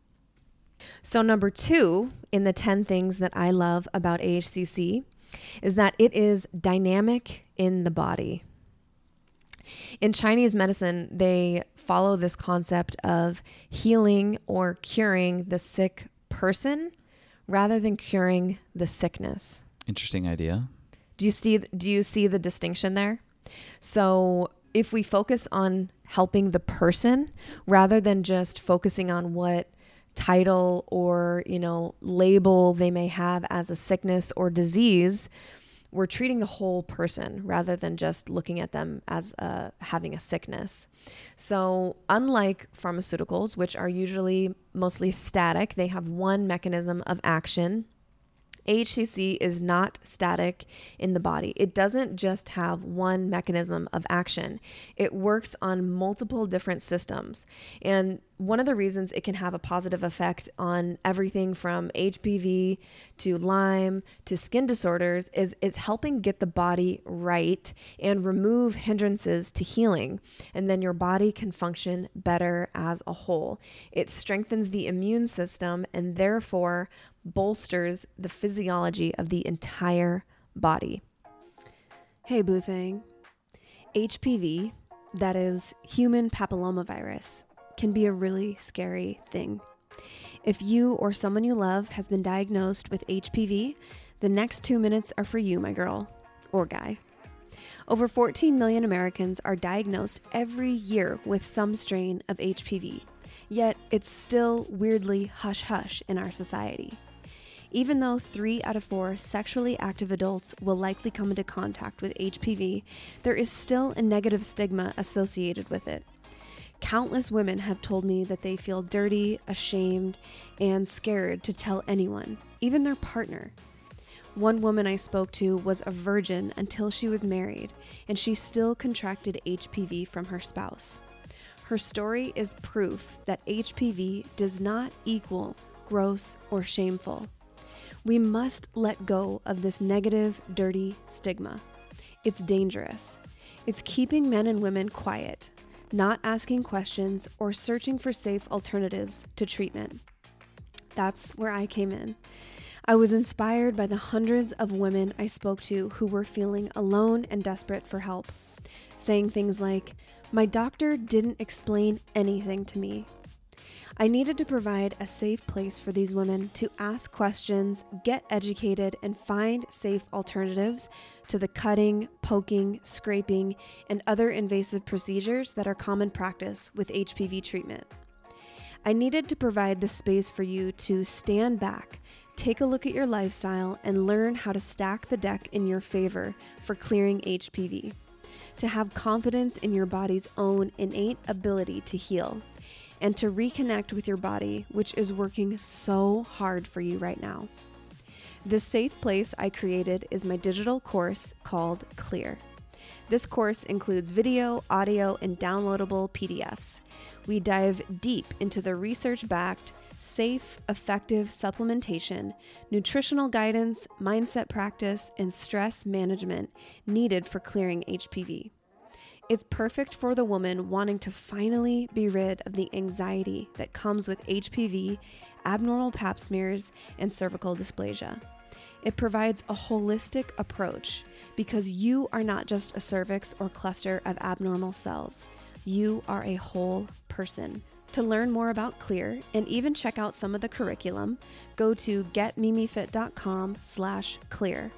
So, number two in the 10 things that I love about AHCC is that it is dynamic in the body. In Chinese medicine, they follow this concept of healing or curing the sick person rather than curing the sickness. Interesting idea. Do you see do you see the distinction there? So if we focus on helping the person rather than just focusing on what title or, you know, label they may have as a sickness or disease, we're treating the whole person rather than just looking at them as uh, having a sickness. So, unlike pharmaceuticals, which are usually mostly static, they have one mechanism of action AHCC is not static in the body. It doesn't just have one mechanism of action, it works on multiple different systems. And one of the reasons it can have a positive effect on everything from HPV to Lyme to skin disorders is it's helping get the body right and remove hindrances to healing. And then your body can function better as a whole. It strengthens the immune system and therefore bolsters the physiology of the entire body. Hey, Boothang. HPV, that is human papillomavirus, can be a really scary thing. If you or someone you love has been diagnosed with HPV, the next two minutes are for you, my girl or guy. Over 14 million Americans are diagnosed every year with some strain of HPV, yet it's still weirdly hush hush in our society. Even though three out of four sexually active adults will likely come into contact with HPV, there is still a negative stigma associated with it. Countless women have told me that they feel dirty, ashamed, and scared to tell anyone, even their partner. One woman I spoke to was a virgin until she was married, and she still contracted HPV from her spouse. Her story is proof that HPV does not equal gross or shameful. We must let go of this negative, dirty stigma. It's dangerous. It's keeping men and women quiet, not asking questions or searching for safe alternatives to treatment. That's where I came in. I was inspired by the hundreds of women I spoke to who were feeling alone and desperate for help. saying things like, My doctor didn't explain anything to me. I needed to provide a safe place for these women to ask questions, get educated, and find safe alternatives to the cutting, poking, scraping, and other invasive procedures that are common practice with HPV treatment. I needed to provide the space for you to stand back, take a look at your lifestyle, and learn how to stack the deck in your favor for clearing HPV. To have confidence in your body's own innate ability to heal and to reconnect with your body, which is working so hard for you right now. This safe place I created is my digital course called Clear. This course includes video, audio, and downloadable PDFs. We dive deep into the research backed, safe, effective supplementation, nutritional guidance, mindset practice, and stress management needed for clearing HPV. It's perfect for the woman wanting to finally be rid of the anxiety that comes with HPV, abnormal pap smears, and cervical dysplasia. It provides a holistic approach because you are not just a cervix or cluster of abnormal cells. You are a whole person. To learn more about Clear and even check out some of the curriculum, go to getmimifit.com slash clear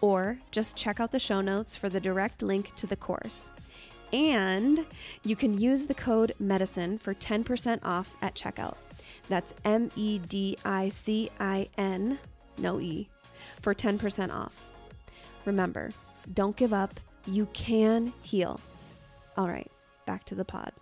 or just check out the show notes for the direct link to the course. And you can use the code MEDICINE for 10% off at checkout. That's M E D I C I N, no E, for 10% off. Remember, don't give up. You can heal. All right, back to the pod.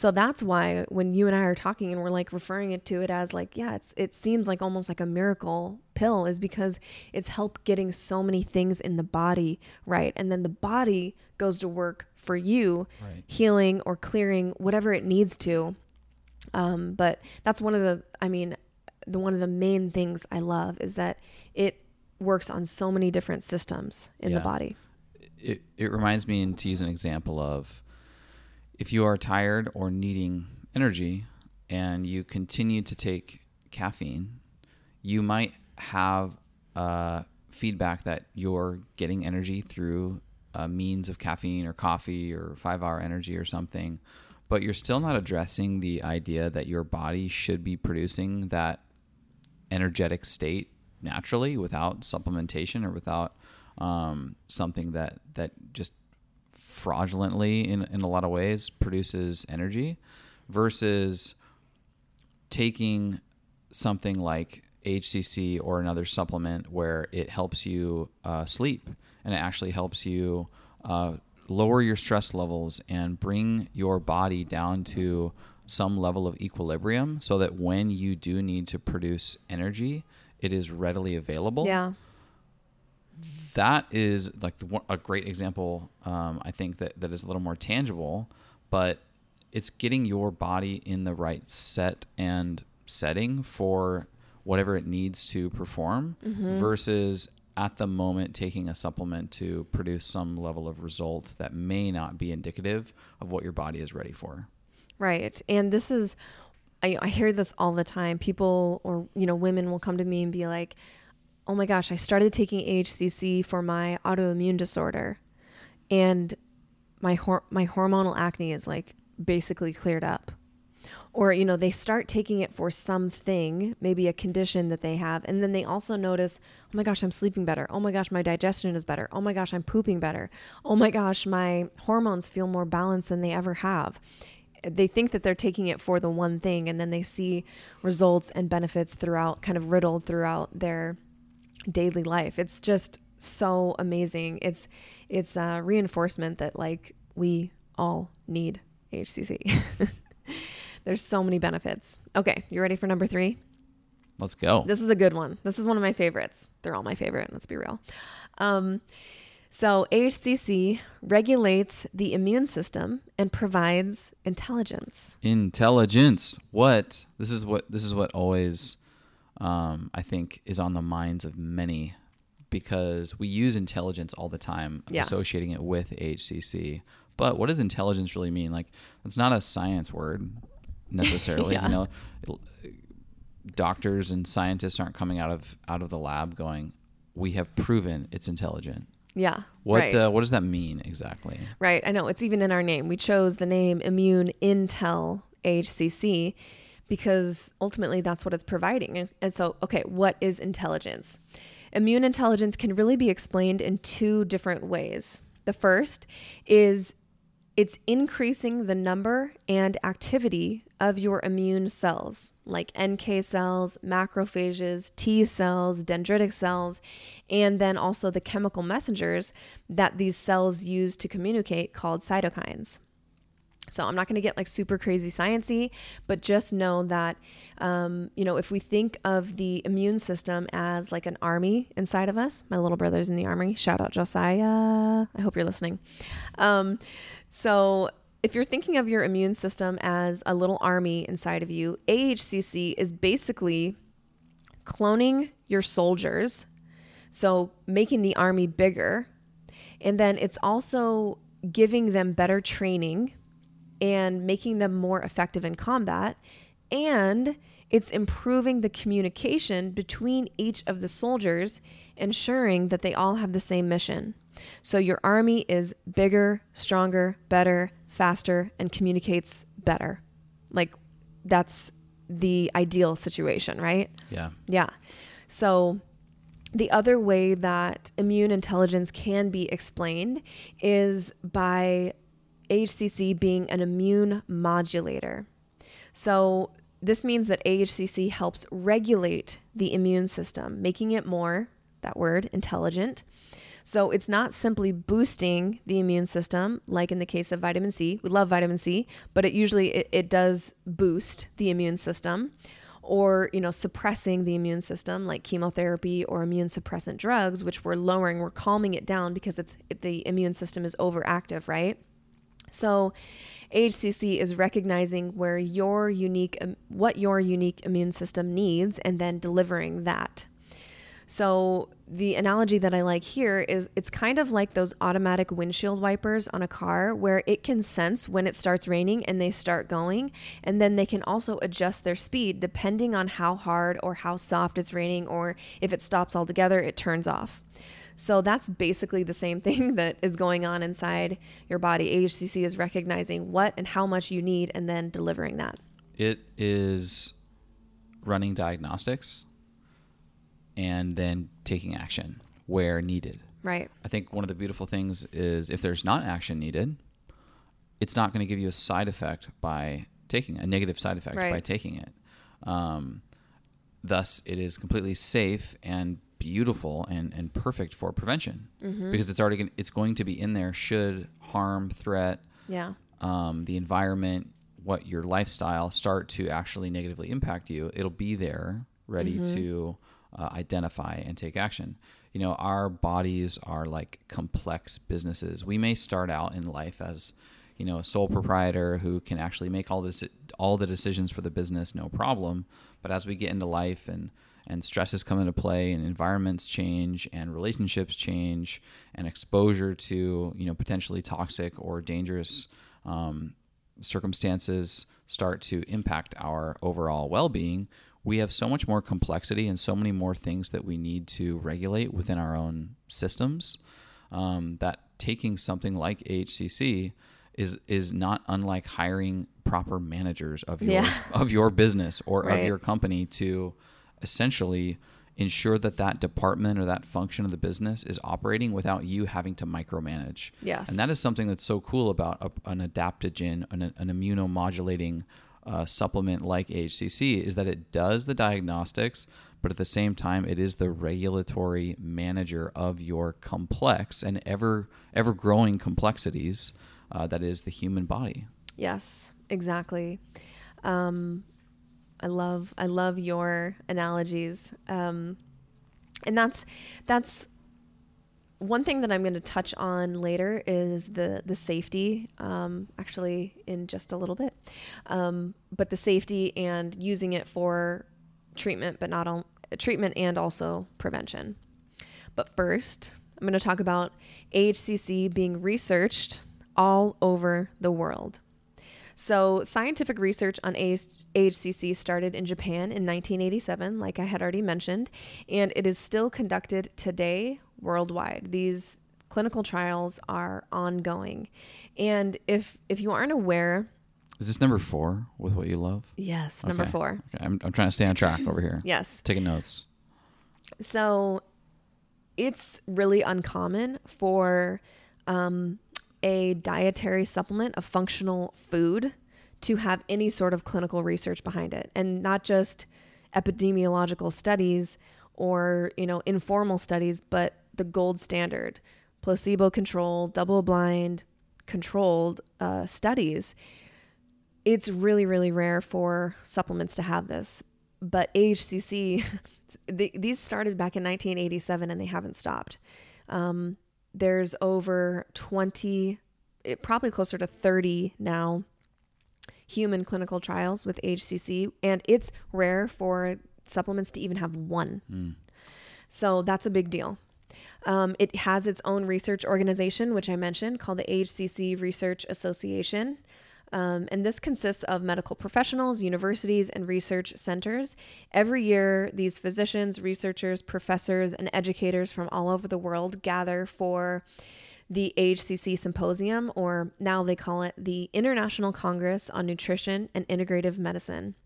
So that's why when you and I are talking and we're like referring it to it as like, yeah, it's it seems like almost like a miracle pill is because it's helped getting so many things in the body right. And then the body goes to work for you, right. healing or clearing whatever it needs to. Um, but that's one of the I mean, the one of the main things I love is that it works on so many different systems in yeah. the body. It it reminds me and to use an example of if you are tired or needing energy and you continue to take caffeine, you might have uh, feedback that you're getting energy through a means of caffeine or coffee or five hour energy or something, but you're still not addressing the idea that your body should be producing that energetic state naturally without supplementation or without um, something that that just fraudulently in, in a lot of ways produces energy versus taking something like AHCC or another supplement where it helps you uh, sleep and it actually helps you uh, lower your stress levels and bring your body down to some level of equilibrium so that when you do need to produce energy, it is readily available. Yeah that is like the, a great example. Um, I think that that is a little more tangible, but it's getting your body in the right set and setting for whatever it needs to perform mm-hmm. versus at the moment taking a supplement to produce some level of result that may not be indicative of what your body is ready for. Right. And this is I, I hear this all the time. People or you know women will come to me and be like, oh my gosh, I started taking AHCC for my autoimmune disorder, and my hor- my hormonal acne is like basically cleared up. Or you know, they start taking it for something, maybe a condition that they have, and then they also notice, oh my gosh, I'm sleeping better. Oh my gosh, my digestion is better. Oh my gosh, I'm pooping better. Oh my gosh, my hormones feel more balanced than they ever have they think that they're taking it for the one thing and then they see results and benefits throughout kind of riddled throughout their daily life. It's just so amazing. It's it's a reinforcement that like we all need AHCC. There's so many benefits. Okay, you ready for number 3? Let's go. This is a good one. This is one of my favorites. They're all my favorite, let's be real. Um, so, AHCC regulates the immune system and provides intelligence. Intelligence. What? This is what this is what always um, I think is on the minds of many because we use intelligence all the time, yeah. associating it with AHCC. But what does intelligence really mean? Like, it's not a science word necessarily. yeah. You know, doctors and scientists aren't coming out of out of the lab going, "We have proven it's intelligent." Yeah. What right. uh, what does that mean exactly? Right. I know it's even in our name. We chose the name Immune Intel AHCC because ultimately that's what it's providing. And so, okay, what is intelligence? Immune intelligence can really be explained in two different ways. The first is it's increasing the number and activity of your immune cells, like NK cells, macrophages, T cells, dendritic cells, and then also the chemical messengers that these cells use to communicate called cytokines. So I'm not going to get like super crazy sciency, but just know that, um, you know, if we think of the immune system as like an army inside of us, my little brother's in the army. Shout out Josiah. I hope you're listening. Um, so if you're thinking of your immune system as a little army inside of you, AHCC is basically cloning your soldiers. So making the army bigger. And then it's also giving them better training and making them more effective in combat. And it's improving the communication between each of the soldiers, ensuring that they all have the same mission. So your army is bigger, stronger, better, faster, and communicates better. Like that's the ideal situation, right? Yeah. Yeah. So the other way that immune intelligence can be explained is by AHCC being an immune modulator. So, this means that AHCC helps regulate the immune system, making it more, that word, intelligent. So, it's not simply boosting the immune system, like in the case of vitamin C. We love vitamin C, but it usually it, it does boost the immune system or you know suppressing the immune system like chemotherapy or immune suppressant drugs which we're lowering we're calming it down because it's the immune system is overactive right so, AHCC is recognizing where your unique, what your unique immune system needs, and then delivering that. So, the analogy that I like here is it's kind of like those automatic windshield wipers on a car where it can sense when it starts raining and they start going. And then they can also adjust their speed depending on how hard or how soft it's raining, or if it stops altogether, it turns off. So that's basically the same thing that is going on inside your body. AHCC is recognizing what and how much you need and then delivering that. It is running diagnostics and then taking action where needed. Right. I think one of the beautiful things is if there's not action needed, it's not going to give you a side effect by taking a negative side effect Right. by taking it. Um, thus, it is completely safe and beautiful and, and perfect for prevention Mm-hmm. because it's already gonna, it's going to be in there should harm, threat, Yeah. um, the environment, what your lifestyle start to actually negatively impact you, it'll be there ready Mm-hmm. to uh, identify and take action. You know, our bodies are like complex businesses. We may start out in life as, you know, a sole proprietor who can actually make all this all the decisions for the business, no problem. But as we get into life and and stresses come into play and environments change and relationships change and exposure to you know potentially toxic or dangerous um, circumstances start to impact our overall well-being we have so much more complexity and so many more things that we need to regulate within our own systems um, that taking something like AHCC is is not unlike hiring proper managers of your Yeah. of your business or Right. of your company to essentially ensure that that department or that function of the business is operating without you having to micromanage. Yes. And that is something that's so cool about a, an adaptogen, an, an immunomodulating uh, supplement like AHCC, is that it does the diagnostics, but at the same time, it is the regulatory manager of your complex and ever ever growing complexities uh, that is the human body. Yes, exactly. Um, I love I love your analogies, um, and that's that's one thing that I'm going to touch on later is the the safety. Um, actually, in just a little bit, um, but the safety and using it for treatment, but not on treatment and also prevention. But first, I'm going to talk about AHCC being researched all over the world. So, scientific research on AHCC started in Japan in 1987, like I had already mentioned, and it is still conducted today worldwide. These clinical trials are ongoing. And if if you aren't aware, Is this number four with what you love? yes, number 4. Okay, I'm, I'm trying to stay on track over here. Yes. Taking notes. So it's really uncommon for um, a dietary supplement, a functional food, to have any sort of clinical research behind it, and not just epidemiological studies or you know informal studies, but the gold standard, placebo-controlled, double-blind, controlled uh, studies. It's really, really rare for supplements to have this, but AHCC th- these started back in 1987 and they haven't stopped. Um, there's over 20, it, probably closer to 30 now, human clinical trials with AHCC, and it's rare for supplements to even have one. Mm. So that's a big deal. Um, it has its own research organization, which I mentioned, called the AHCC Research Association. Um, and this consists of medical professionals, universities, and research centers. Every year, these physicians, researchers, professors, and educators from all over the world gather for the AHCC Symposium, or now they call it the International Congress on Nutrition and Integrative Medicine.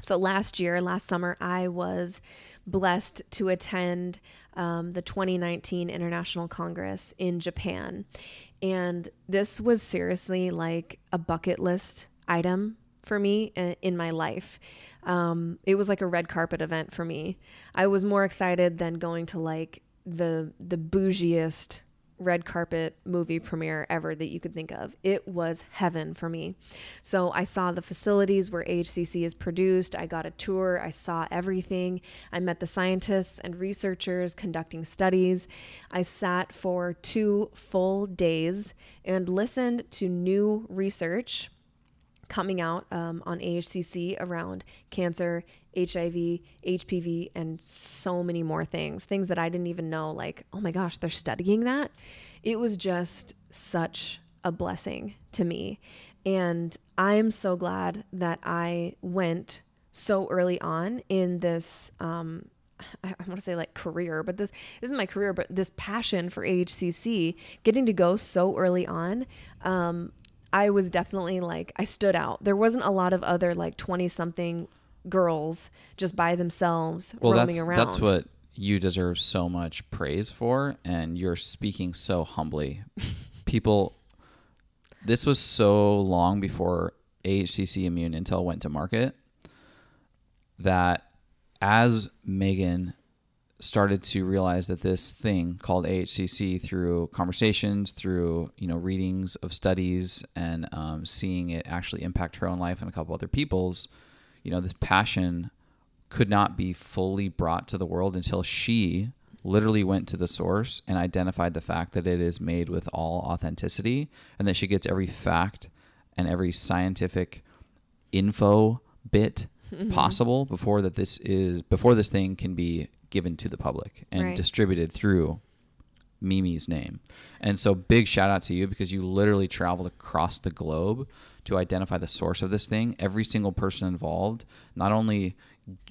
So last year, last summer, I was blessed to attend um, the 2019 International Congress in Japan. And this was seriously like a bucket list item for me in my life. Um, it was like a red carpet event for me. I was more excited than going to like the the bougiest red carpet movie premiere ever that you could think of. It was heaven for me. So I saw the facilities where AHCC is produced. I got a tour. I saw everything. I met the scientists and researchers conducting studies. I sat for two full days and listened to new research coming out um, on AHCC around cancer, HIV, HPV, and so many more things. Things that I didn't even know, like, oh my gosh, they're studying that. It was just such a blessing to me. And I'm so glad that I went so early on in this. Um, I I want to say like career, but this isn't my career, but this passion for AHCC, getting to go so early on, um, I was definitely like, I stood out. There wasn't a lot of other like 20 something girls just by themselves Well, roaming that's around. that's what you deserve so much praise for, and you're speaking so humbly. People, this was so long before AHCC Immune Intel went to market that as Megan started to realize that this thing called AHCC through conversations, through you know readings of studies, and um, seeing it actually impact her own life and a couple other people's, you know, this passion could not be fully brought to the world until she literally went to the source and identified the fact that it is made with all authenticity and that she gets every fact and every scientific info bit mm-hmm. possible before that this is before this thing can be given to the public and Right. distributed through Mimi's name. And so big shout out to you because you literally traveled across the globe to identify the source of this thing. Every single person involved, not only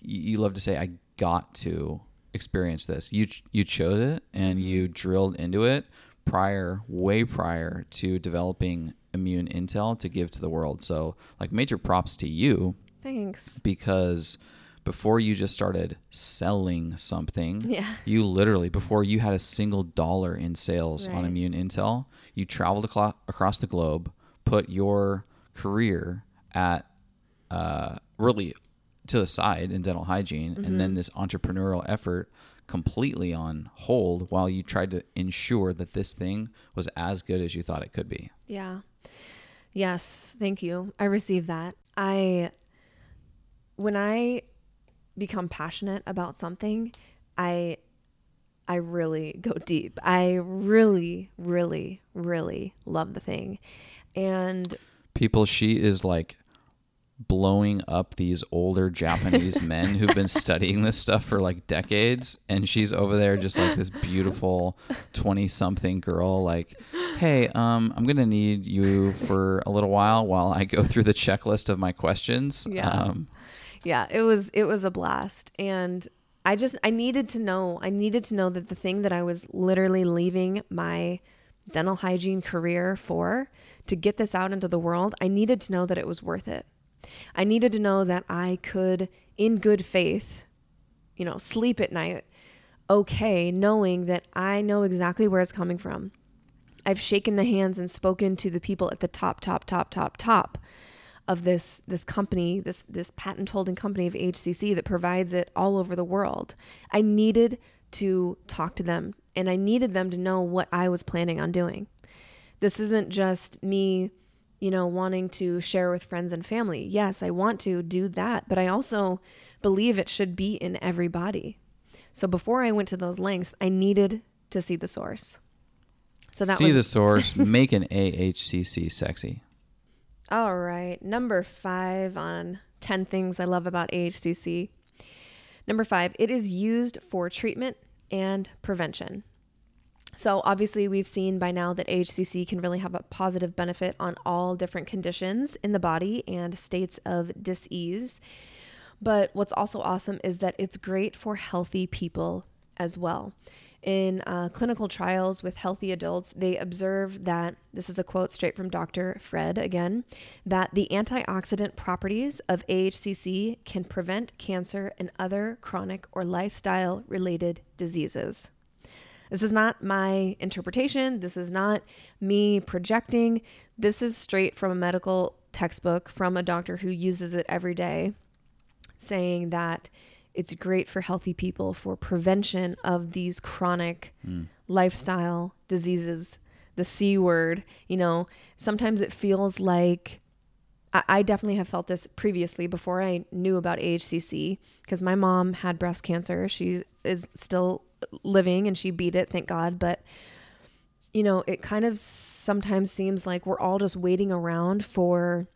you love to say I got to experience this. You you chose it and mm-hmm. you drilled into it prior way prior to developing immune intel to give to the world. So like major props to you Thanks. because before you just started selling something, Yeah. you literally before you had a single dollar in sales on Immune Intel, you traveled across the globe, put your career at uh, really to the side in dental hygiene, and Mm-hmm. then this entrepreneurial effort completely on hold while you tried to ensure that this thing was as good as you thought it could be. Yeah. Yes, thank you. I received that. I when I become passionate about something, I I really go deep. I really really really love the thing. And people she is like blowing up these older japanese men who've been studying this stuff for like decades and she's over there just like this beautiful 20 something girl like hey um i'm gonna need you for a little while while i go through the checklist of my questions Yeah. um yeah, it was it was a blast and I just I needed to know. I needed to know that the thing that I was literally leaving my dental hygiene career for to get this out into the world, I needed to know that it was worth it. I needed to know that I could in good faith, you know, sleep at night okay knowing that I know exactly where it's coming from. I've shaken the hands and spoken to the people at the top top top top top of this this company, this this patent holding company of AHCC that provides it all over the world. I needed to talk to them and I needed them to know what I was planning on doing. This isn't just me, you know, wanting to share with friends and family. Yes, I want to do that, but I also believe it should be in everybody. So before I went to those lengths, I needed to see the source. So that see was- the source, make an AHCC sexy. All right. Number five on 10 things I love about AHCC. Number five, it is used for treatment and prevention. So, obviously, we've seen by now that AHCC can really have a positive benefit on all different conditions in the body and states of disease. But what's also awesome is that it's great for healthy people as well in uh, clinical trials with healthy adults, they observe that this is a quote straight from Dr. Fred again that the antioxidant properties of AHCC can prevent cancer and other chronic or lifestyle related diseases. This is not my interpretation. This is not me projecting. This is straight from a medical textbook from a doctor who uses it every day, saying that it's great for healthy people for prevention of these chronic mm. lifestyle diseases. The C word, you know, sometimes it feels like I, I definitely have felt this previously before I knew about AHCC because my mom had breast cancer. She is still living and she beat it, thank God. But, you know, it kind of sometimes seems like we're all just waiting around for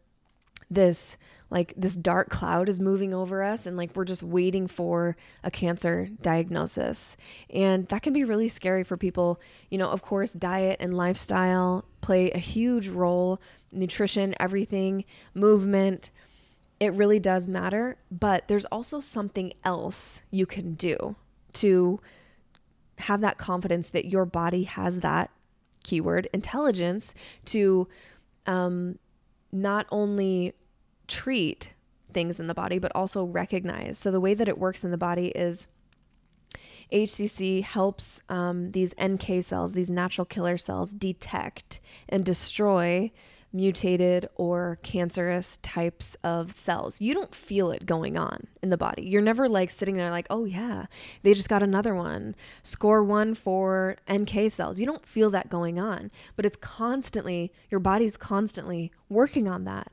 this like this dark cloud is moving over us and like we're just waiting for a cancer diagnosis. And that can be really scary for people. You know, of course, diet and lifestyle play a huge role, nutrition, everything, movement. It really does matter, but there's also something else you can do to have that confidence that your body has that keyword intelligence to um, not only treat things in the body, but also recognize. So the way that it works in the body is AHCC helps um, these NK cells, these natural killer cells, detect and destroy mutated or cancerous types of cells. You don't feel it going on in the body. You're never like sitting there like, oh yeah, they just got another one. Score one for NK cells. You don't feel that going on, but it's constantly, your body's constantly working on that.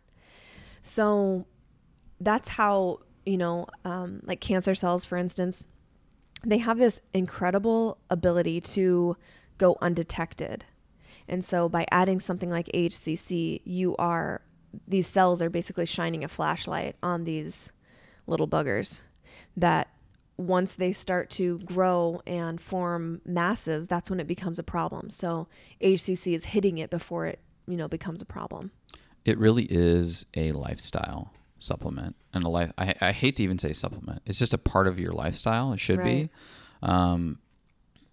So that's how, you know, um, like cancer cells, for instance, they have this incredible ability to go undetected. And so by adding something like AHCC, you are, these cells are basically shining a flashlight on these little buggers that once they start to grow and form masses, that's when it becomes a problem. So AHCC is hitting it before it, you know, becomes a problem it really is a lifestyle supplement and a life I, I hate to even say supplement. It's just a part of your lifestyle. It should right. be um,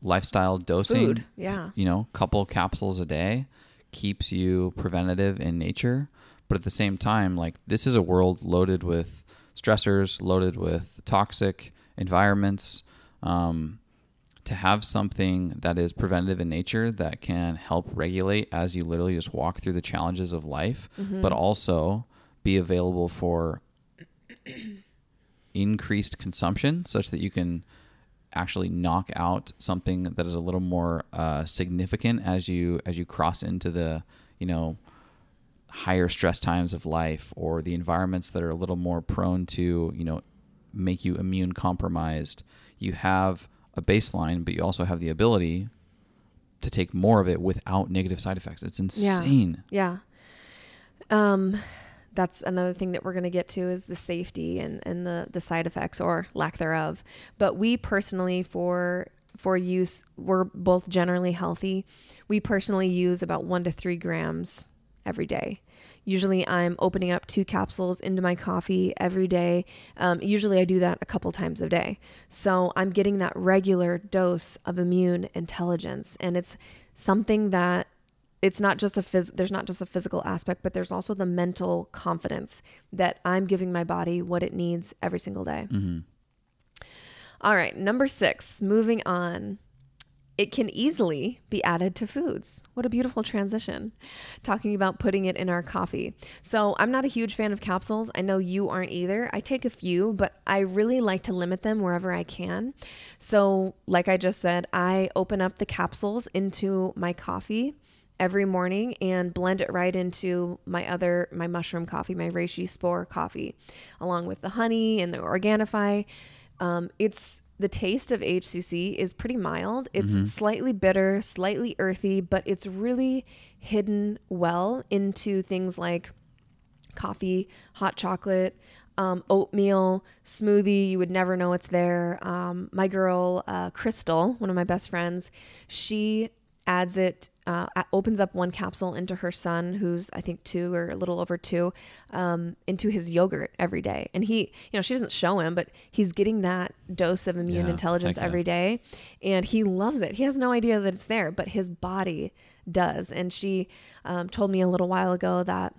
lifestyle dosing Food, yeah. you know couple capsules a day keeps you preventative in nature. But at the same time like this is a world loaded with stressors loaded with toxic environments. Um, to have something that is preventative in nature that can help regulate as you literally just walk through the challenges of life, mm-hmm. but also be available for increased consumption such that you can actually knock out something that is a little more uh, significant as you as you cross into the you know higher stress times of life or the environments that are a little more prone to you know make you immune compromised you have a baseline, but you also have the ability to take more of it without negative side effects. It's insane. Yeah. yeah. Um, that's another thing that we're going to get to is the safety and, and the, the side effects or lack thereof. But we personally, for for use, we're both generally healthy. We personally use about one to three grams every day. Usually, I'm opening up two capsules into my coffee every day. Um, usually, I do that a couple times a day. So, I'm getting that regular dose of immune intelligence. And it's something that it's not just a phys- there's not just a physical aspect but there's also the mental confidence that i'm giving my body what it needs every single day Mm-hmm. All right number six moving on it can easily be added to foods. What a beautiful transition talking about putting it in our coffee. So i'm not a huge fan of capsules. I know you aren't either. I take a few but i really like to limit them wherever i can. So like i just said i open up the capsules into my coffee every morning and blend it right into my other my mushroom coffee, my reishi spore coffee, along with the honey and the Organifi. Um, it's the taste of AHCC is pretty mild. It's slightly bitter, slightly earthy, but it's really hidden well into things like coffee, hot chocolate, um, oatmeal, smoothie. You would never know it's there. Um, my girl, uh, Crystal, one of my best friends, she adds it, uh, opens up one capsule into her son, who's I think two or a little over two, um, into his yogurt every day. And he, you know, she doesn't show him, but he's getting that dose of immune Yeah, intelligence every day. And he loves it. He has no idea that it's there, but his body does. And she um, told me a little while ago that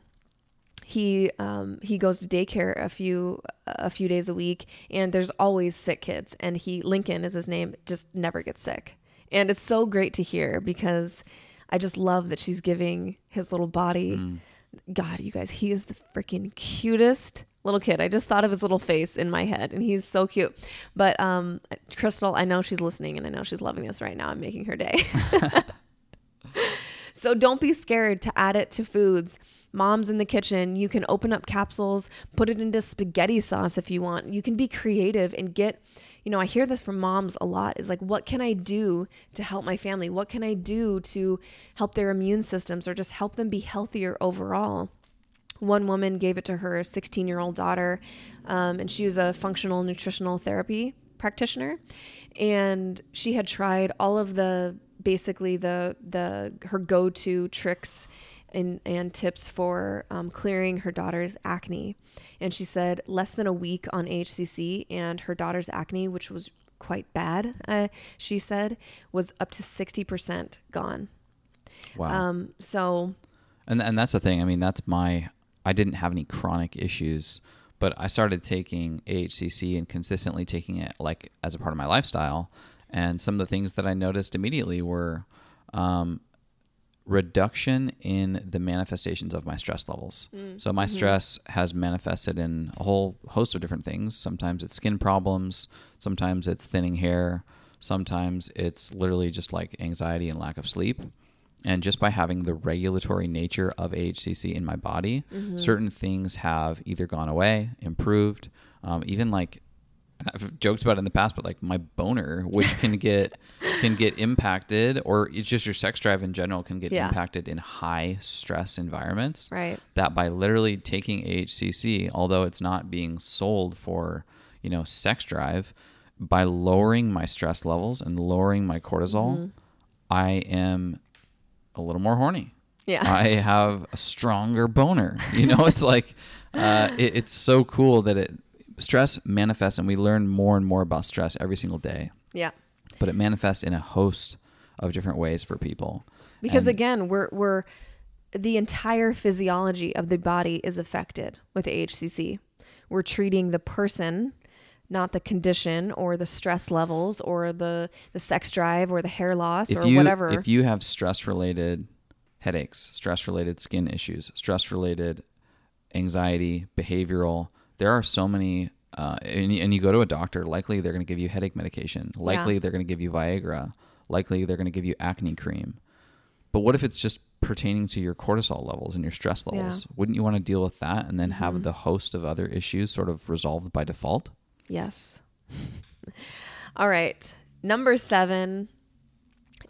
he um, he goes to daycare a few a few days a week and there's always sick kids and he Lincoln is his name just never gets sick and it's so great to hear because I just love that she's giving his little body God you guys he is the freaking cutest little kid I just thought of his little face in my head and he's so cute but um Crystal I know she's listening and I know she's loving this right now I'm making her day So don't be scared to add it to foods. Mom's in the kitchen. You can open up capsules, put it into spaghetti sauce if you want. You can be creative and get, you know, I hear this from moms a lot is like, what can I do to help my family? What can I do to help their immune systems or just help them be healthier overall? One woman gave it to her 16 year old daughter, um, and she was a functional nutritional therapy practitioner. And she had tried all of the basically the the her go to tricks and, and tips for um, clearing her daughter's acne. And she said less than a week on AHCC, and her daughter's acne, which was quite bad, uh, she said, was up to 60% gone. Wow. Um, so, And and that's the thing. I mean, that's my. I didn't have any chronic issues, but I started taking AHCC and consistently taking it like as a part of my lifestyle. And some of the things that I noticed immediately were um, reduction in the manifestations of my stress levels. Mm. So my mm-hmm. stress has manifested in a whole host of different things. Sometimes it's skin problems, sometimes it's thinning hair, sometimes it's literally just like anxiety and lack of sleep. And just by having the regulatory nature of AHCC in my body, mm-hmm. certain things have either gone away, improved, um, even like I've joked about it in the past, but like my boner, which can get can get impacted, or it's just your sex drive in general can get Yeah. impacted in high stress environments. Right. That by literally taking AHCC, although it's not being sold for you know sex drive, by lowering my stress levels and lowering my cortisol, Mm-hmm. I am a little more horny. yeah. I have a stronger boner. You know, it's like uh, it, it's so cool that it stress manifests, and we learn more and more about stress every single day. yeah. But it manifests in a host of different ways for people. because And- again we're we're the entire physiology of the body is affected with AHCC. We're treating the person, not the condition or the stress levels or the the sex drive or the hair loss if or you whatever. if you have stress related headaches, stress related skin issues, stress related anxiety, behavioral, there are so many. Uh, and, you, and you go to a doctor, likely they're going to give you headache medication. Likely they're going to give you Viagra. Likely they're going to give you acne cream. But what if it's just pertaining to your cortisol levels and your stress Yeah. levels? Wouldn't you want to deal with that and then Mm-hmm. have the host of other issues sort of resolved by default? Yes. All right. Number seven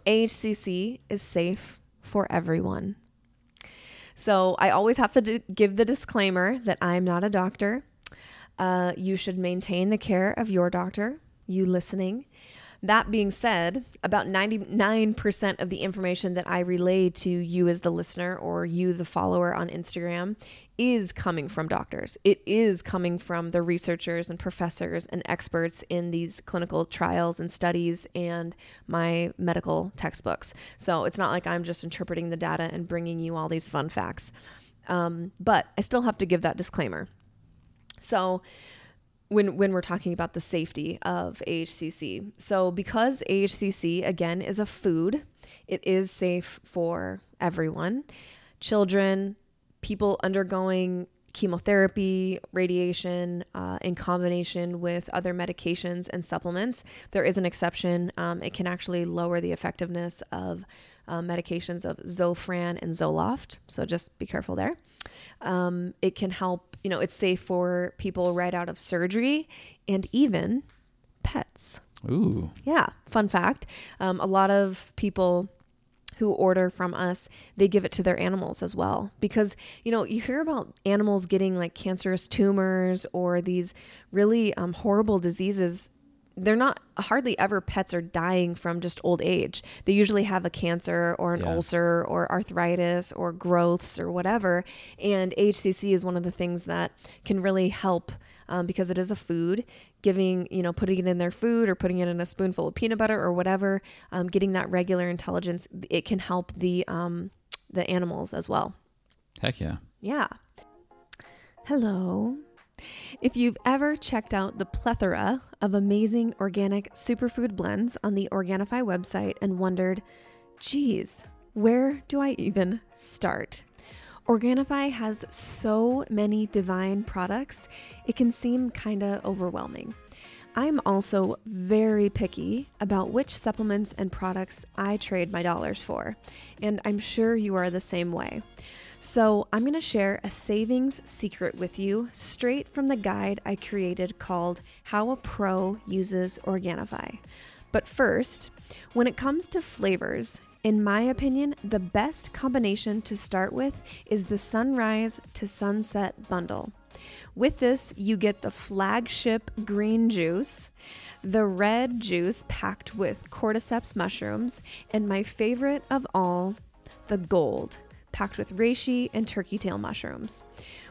AHCC is safe for everyone. So I always have to d- give the disclaimer that I'm not a doctor. Uh, you should maintain the care of your doctor, you listening. That being said, about 99% of the information that I relay to you as the listener or you, the follower on Instagram, is coming from doctors. It is coming from the researchers and professors and experts in these clinical trials and studies and my medical textbooks. So it's not like I'm just interpreting the data and bringing you all these fun facts. Um, but I still have to give that disclaimer. So, when when we're talking about the safety of AHCC. So because AHCC again is a food, it is safe for everyone. Children, people undergoing chemotherapy, radiation, uh, in combination with other medications and supplements. There is an exception. Um, it can actually lower the effectiveness of uh, medications of Zofran and Zoloft. So just be careful there. Um, it can help, you know, it's safe for people right out of surgery and even pets. Ooh. Yeah, fun fact. Um, a lot of people who order from us, they give it to their animals as well. Because, you know, you hear about animals getting like cancerous tumors or these really um, horrible diseases they're not hardly ever pets are dying from just old age. They usually have a cancer or an yeah. ulcer or arthritis or growths or whatever. AHCC is one of the things that can really help um, because it is a food. Giving, you know, putting it in their food or putting it in a spoonful of peanut butter or whatever, um, getting that regular intelligence, it can help the um, the animals as well. Heck yeah. Yeah. Hello. If you've ever checked out the plethora of amazing organic superfood blends on the Organifi website and wondered, geez, where do I even start? Organifi has so many divine products, it can seem kind of overwhelming. I'm also very picky about which supplements and products I trade my dollars for, and I'm sure you are the same way. So, I'm going to share a savings secret with you straight from the guide I created called How a Pro Uses Organifi. But first, when it comes to flavors, in my opinion, the best combination to start with is the Sunrise to Sunset bundle. With this, you get the flagship green juice, the red juice packed with cordyceps mushrooms, and my favorite of all, the gold packed with reishi and turkey tail mushrooms.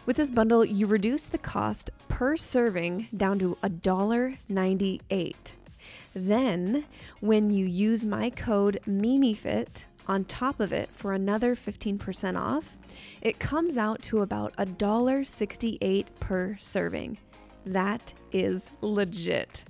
With this bundle, you reduce the cost per serving down to $1.98. Then, when you use my code MIMIFIT on top of it for another 15% off, it comes out to about $1.68 per serving. That is legit.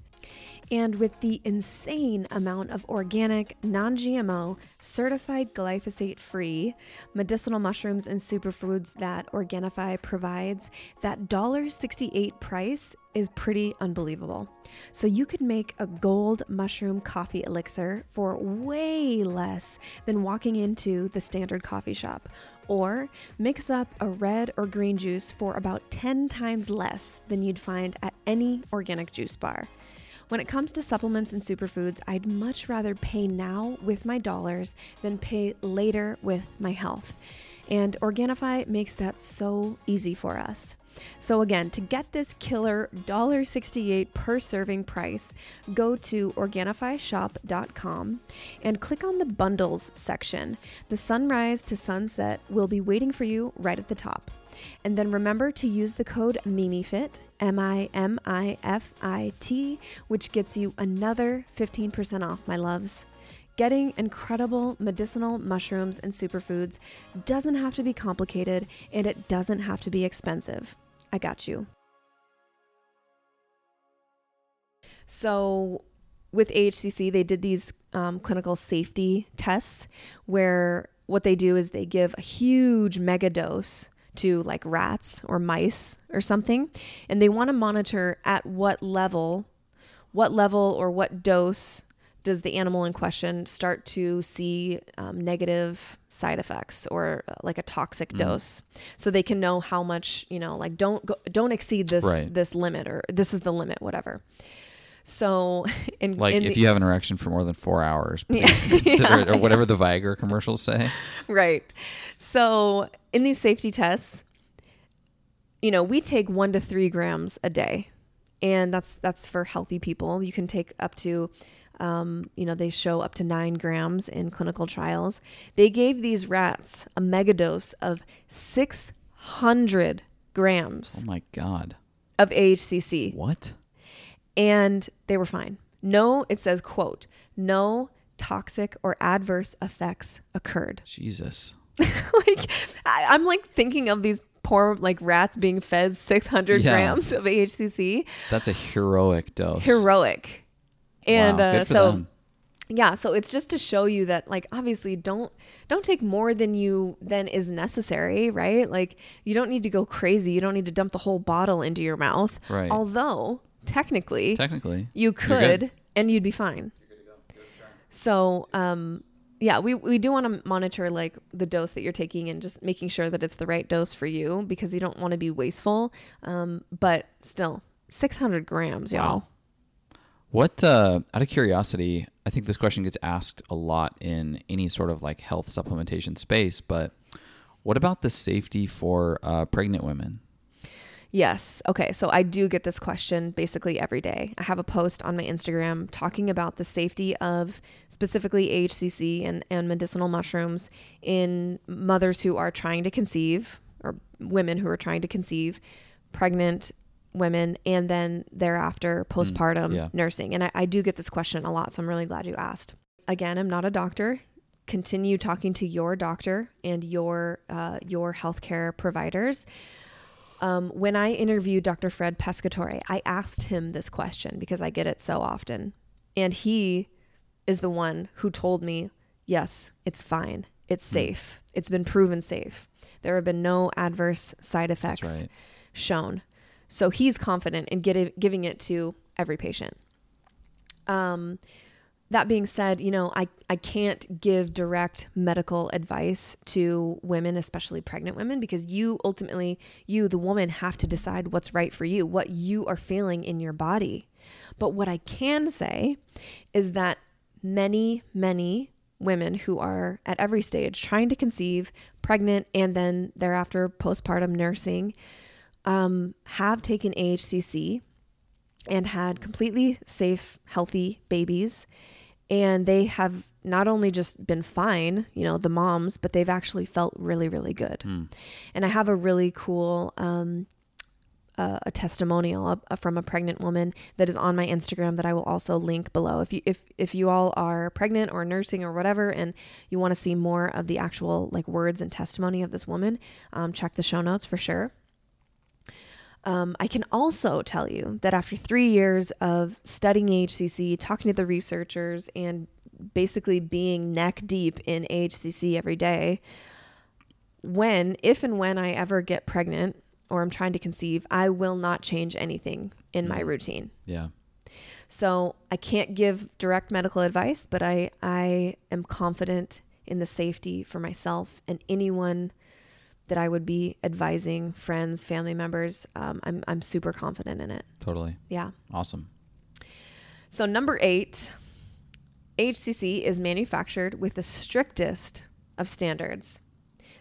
And with the insane amount of organic, non GMO, certified glyphosate free medicinal mushrooms and superfoods that Organifi provides, that $1.68 price is pretty unbelievable. So you could make a gold mushroom coffee elixir for way less than walking into the standard coffee shop. Or mix up a red or green juice for about 10 times less than you'd find at any organic juice bar. When it comes to supplements and superfoods, I'd much rather pay now with my dollars than pay later with my health. And Organifi makes that so easy for us. So again, to get this killer $1.68 per serving price, go to OrganifiShop.com and click on the bundles section. The sunrise to sunset will be waiting for you right at the top. And then remember to use the code MIMIFIT, M I M I F I T, which gets you another 15% off, my loves. Getting incredible medicinal mushrooms and superfoods doesn't have to be complicated and it doesn't have to be expensive. I got you. So, with AHCC, they did these um, clinical safety tests where what they do is they give a huge mega dose to like rats or mice or something, and they want to monitor at what level, what level or what dose does the animal in question start to see um, negative side effects or uh, like a toxic mm. dose so they can know how much you know like don't go, don't exceed this right. this limit or this is the limit whatever so, in, like in if the, you have an erection for more than four hours, please yeah, consider yeah, it, or whatever the Viagra commercials say. Right. So, in these safety tests, you know, we take one to three grams a day, and that's that's for healthy people. You can take up to Um, you know, they show up to nine grams in clinical trials. They gave these rats a megadose of 600 grams Oh my god. of AHCC What? And they were fine. No, it says, quote, no toxic or adverse effects occurred. Jesus. like, I, I'm like thinking of these poor like rats being fed 600 Yeah. grams of AHCC. That's a heroic dose. Heroic. And Wow, uh, so them. yeah so it's just to show you that like obviously don't don't take more than you than is necessary right like you don't need to go crazy you don't need to dump the whole bottle into your mouth Right. although technically Technically. you could and you'd be fine so um yeah we, we do want to monitor like the dose that you're taking and just making sure that it's the right dose for you because you don't want to be wasteful um but still 600 grams y'all Wow. What, uh, out of curiosity, I think this question gets asked a lot in any sort of like health supplementation space, but what about the safety for uh, pregnant women? Yes. Okay. So I do get this question basically every day. I have a post on my Instagram talking about the safety of specifically AHCC and, and medicinal mushrooms in mothers who are trying to conceive or women who are trying to conceive, pregnant women, and then thereafter postpartum yeah. nursing. And I, I do get this question a lot. So I'm really glad you asked. Again, I'm not a doctor. Continue talking to your doctor and your uh, your healthcare providers. Um, when I interviewed Dr. Fred Pescatore, I asked him this question because I get it so often. And he is the one who told me, yes, it's fine. It's safe. It's been proven safe. There have been no adverse side effects right. shown. So he's confident in getting, giving it to every patient. Um, that being said, you know, I, I can't give direct medical advice to women, especially pregnant women, because you ultimately, you, the woman, have to decide what's right for you, what you are feeling in your body. But what I can say is that many, many women who are at every stage trying to conceive, pregnant, and then thereafter postpartum nursing um, have taken AHCC and had completely safe, healthy babies. And they have not only just been fine, you know, the moms, but they've actually felt really, really good. And I have a really cool um, uh, a testimonial uh, from a pregnant woman that is on my Instagram that I will also link below. If you if if you all are pregnant or nursing or whatever, and you want to see more of the actual like words and testimony of this woman, um, check the show notes for sure. Um, I can also tell you that after three years of studying AHCC, talking to the researchers, and basically being neck deep in AHCC every day, when, if and when I ever get pregnant or I'm trying to conceive, I will not change anything in my routine. Yeah. So I can't give direct medical advice, but I, I am confident in the safety for myself and anyone that I would be advising, friends, family members. Um, I'm, I'm super confident in it. Totally. Yeah. Awesome. So, number eight, AHCC is manufactured with the strictest of standards.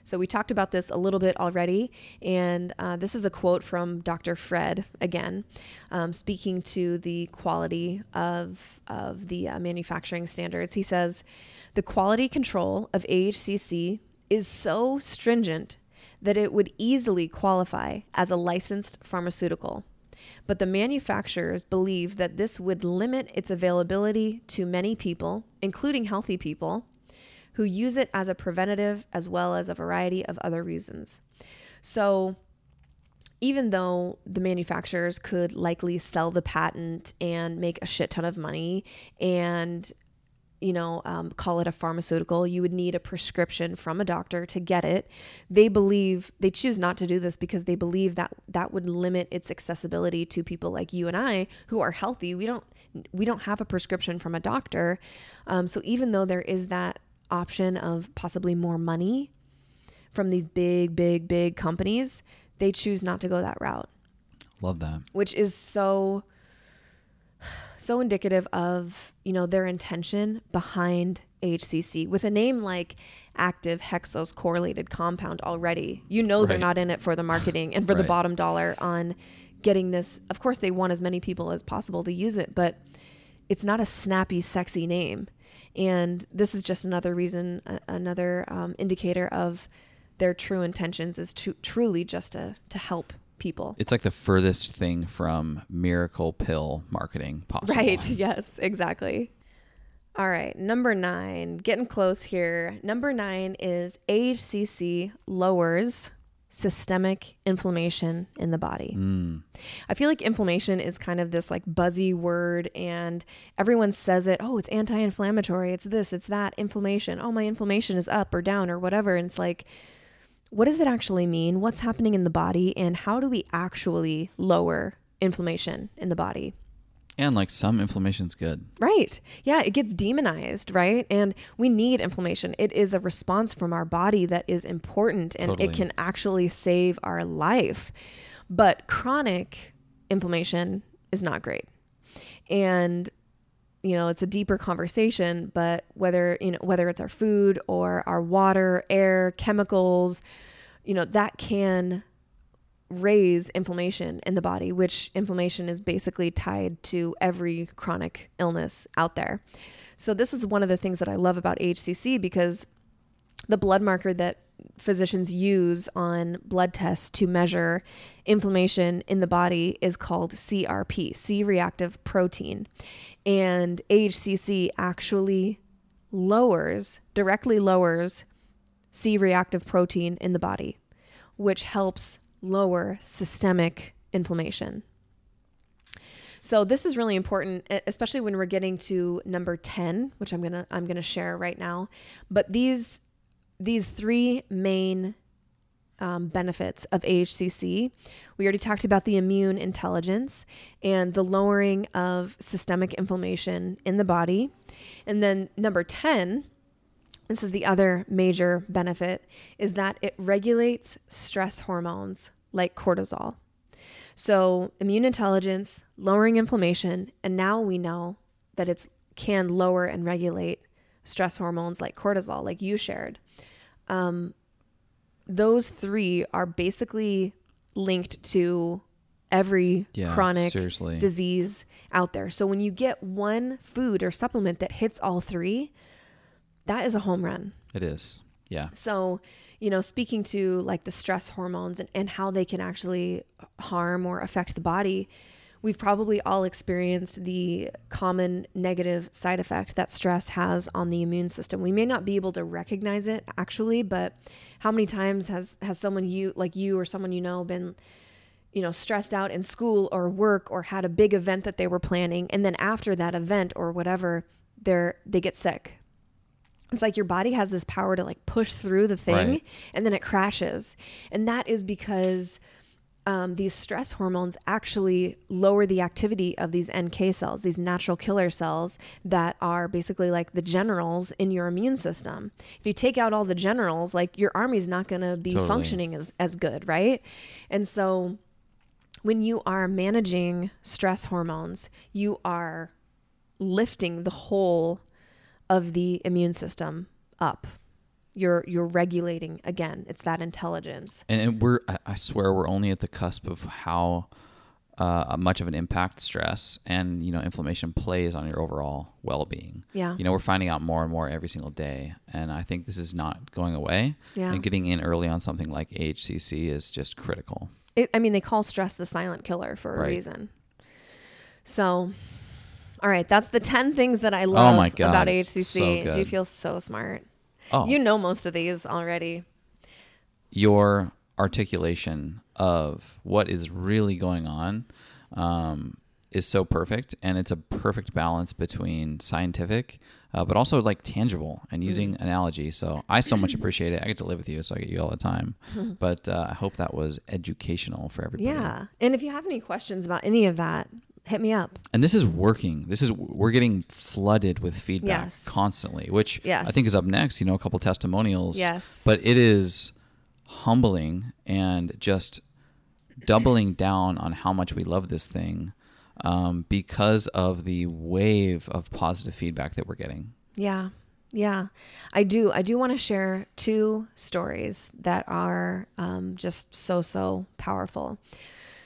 So, we talked about this a little bit already, and uh, this is a quote from Dr. Fred again, um, speaking to the quality of, of the uh, manufacturing standards. He says, The quality control of AHCC is so stringent that it would easily qualify as a licensed pharmaceutical but the manufacturers believe that this would limit its availability to many people, including healthy people, who use it as a preventative as well as a variety of other reasons. So, even though the manufacturers could likely sell the patent and make a shit ton of money and you know, um, call it a pharmaceutical, you would need a prescription from a doctor to get it. They believe they choose not to do this because they believe that that would limit its accessibility to people like you and I who are healthy. We don't we don't have a prescription from a doctor, um, so even though there is that option of possibly more money from these big, big, big companies, they choose not to go that route Love that. which is so so indicative of you know their intention behind AHCC with a name like active hexose correlated compound already. You know they're not in it for the marketing and for the bottom dollar on getting this. Of course they want as many people as possible to use it but it's not a snappy, sexy name. And this is just another reason, uh, another um, indicator of their true intentions is to truly just to, to help people. It's like the furthest thing from miracle pill marketing possible. Right. Yes, exactly. All right. Number nine, getting close here. Number nine is AHCC lowers systemic inflammation in the body. Mm. I feel like inflammation is kind of this like buzzy word and everyone says it, oh, it's anti-inflammatory, it's this, it's that, inflammation. Oh, my inflammation is up or down or whatever. And it's like what does it actually mean? What's happening in the body and how do we actually lower inflammation in the body? And like some inflammation's good. Right. Yeah, it gets demonized, right? And we need inflammation. It is a response from our body that is important and Totally. it can actually save our life. But chronic inflammation is not great. And you know, it's a deeper conversation, but whether, you know, whether it's our food or our water, air, chemicals, you know, that can raise inflammation in the body, which inflammation is basically tied to every chronic illness out there. So, this is one of the things that I love about AHCC because the blood marker that physicians use on blood tests to measure inflammation in the body is called CRP, C reactive protein. And AHCC actually lowers, directly lowers C reactive protein in the body, which helps lower systemic inflammation. So this is really important, especially when we're getting to number 10, which I'm gonna I'm gonna share right now. But these these three main um, benefits of AHCC. We already talked about the immune intelligence and the lowering of systemic inflammation in the body. And then number 10, this is the other major benefit, is that it regulates stress hormones like cortisol. So, immune intelligence, lowering inflammation, and now we know that it can lower and regulate stress hormones like cortisol, like you shared. Um, those three are basically linked to every Yeah, chronic seriously. disease out there. So when you get one food or supplement that hits all three, that is a home run. It is. Yeah. So, you know, speaking to like the stress hormones and, and how they can actually harm or affect the body, we've probably all experienced the common negative side effect that stress has on the immune system. We may not be able to recognize it actually, but how many times has has someone you like you or someone you know been you know stressed out in school or work or had a big event that they were planning and then after that event or whatever they're they get sick it's like your body has this power to like push through the thing Right. and then it crashes. And that is because um, these stress hormones actually lower the activity of these NK cells, these natural killer cells that are basically like the generals in your immune system. If you take out all the generals, like your army's not going to be Totally. functioning as, as good, right? And so when you are managing stress hormones, you are lifting the whole of the immune system up. You're you're regulating again. It's that intelligence. And, and we're, I- swear, we're only at the cusp of how uh, much of an impact stress and you know inflammation plays on your overall well-being. Yeah. You know, we're finding out more and more every single day, and I think this is not going away. Yeah. And getting in early on something like AHCC is just critical. It, I mean, they call stress the silent killer for a Right. reason. So, all right, that's the ten things that I love Oh my God, about so AHCC. Do you feel so smart? Oh, You know most of these already. your articulation of what is really going on um, is so perfect, and it's a perfect balance between scientific, uh, but also like tangible and using analogy. So I so much appreciate it. I get to live with you, so I get you all the time. but uh, I hope that was educational for everybody. Yeah. And if you have any questions about any of that, hit me up. And this is working. This is we're getting flooded with feedback Yes. constantly, which Yes. I think is up next. You know, a couple testimonials. Yes. But it is humbling and just doubling down on how much we love this thing um, because of the wave of positive feedback that we're getting. Yeah. Yeah. I do. I do want to share two stories that are um, just so, so powerful.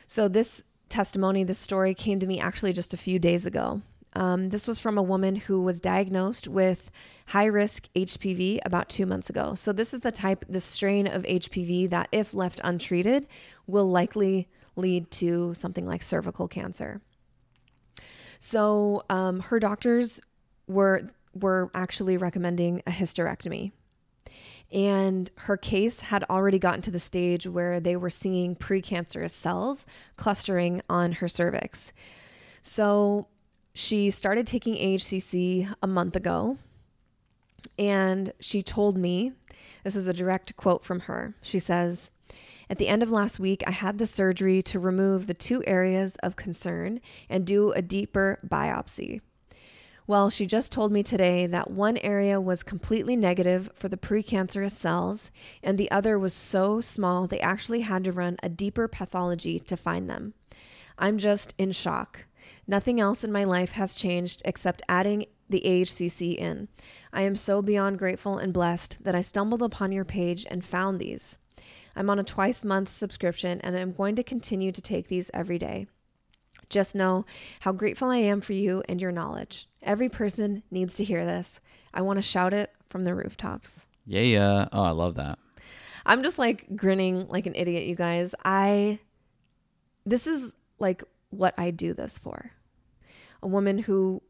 So, this testimony, this story came to me actually just a few days ago. Um, this was from a woman who was diagnosed with high risk HPV about two months ago. So, this is the type, the strain of HPV that, if left untreated, will likely lead to something like cervical cancer. So, um, her doctors were were actually recommending a hysterectomy. And her case had already gotten to the stage where they were seeing precancerous cells clustering on her cervix. So she started taking AHCC a month ago. And she told me this is a direct quote from her. She says, At the end of last week, I had the surgery to remove the two areas of concern and do a deeper biopsy. Well, she just told me today that one area was completely negative for the precancerous cells, and the other was so small they actually had to run a deeper pathology to find them. I'm just in shock. Nothing else in my life has changed except adding the AHCC in. I am so beyond grateful and blessed that I stumbled upon your page and found these. I'm on a twice month subscription and I'm going to continue to take these every day. Just know how grateful I am for you and your knowledge. Every person needs to hear this. I want to shout it from the rooftops. Yeah, yeah. Oh, I love that. I'm just like grinning like an idiot, you guys. I, this is like what I do this for. A woman who,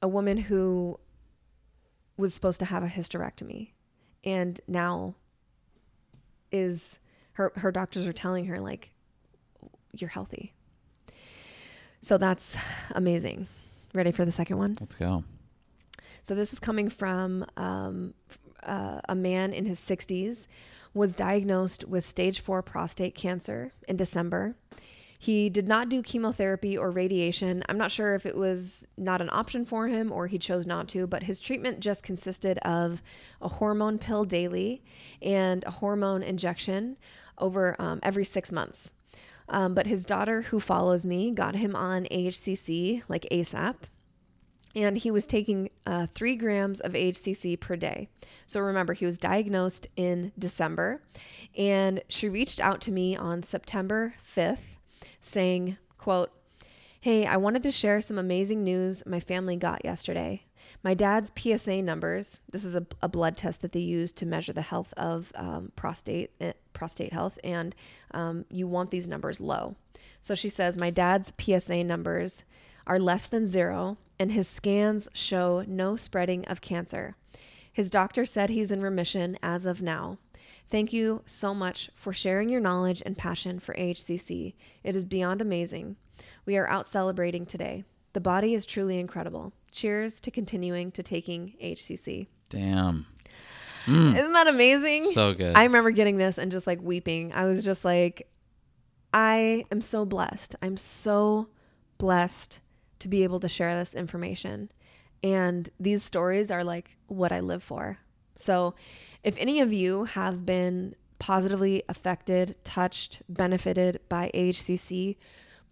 a woman who was supposed to have a hysterectomy and now is her her doctors are telling her like you're healthy so that's amazing. Ready for the second one? Let's go. So this is coming from um, uh, a man in his 60s was diagnosed with stage 4 prostate cancer in December. He did not do chemotherapy or radiation. I'm not sure if it was not an option for him or he chose not to, but his treatment just consisted of a hormone pill daily and a hormone injection over um, every six months. Um, but his daughter, who follows me, got him on AHCC like ASAP. And he was taking uh, three grams of AHCC per day. So remember, he was diagnosed in December. And she reached out to me on September 5th saying, quote, Hey, I wanted to share some amazing news my family got yesterday. My dad's PSA numbers, this is a, a blood test that they use to measure the health of um, prostate, eh, prostate health, and um, you want these numbers low. So she says, My dad's PSA numbers are less than zero, and his scans show no spreading of cancer. His doctor said he's in remission as of now. Thank you so much for sharing your knowledge and passion for AHCC. It is beyond amazing. We are out celebrating today. The body is truly incredible. Cheers to continuing to taking AHCC. Damn. Mm. Isn't that amazing? So good. I remember getting this and just like weeping. I was just like, I am so blessed. I'm so blessed to be able to share this information. And these stories are like what I live for. So, if any of you have been positively affected, touched, benefited by AHCC,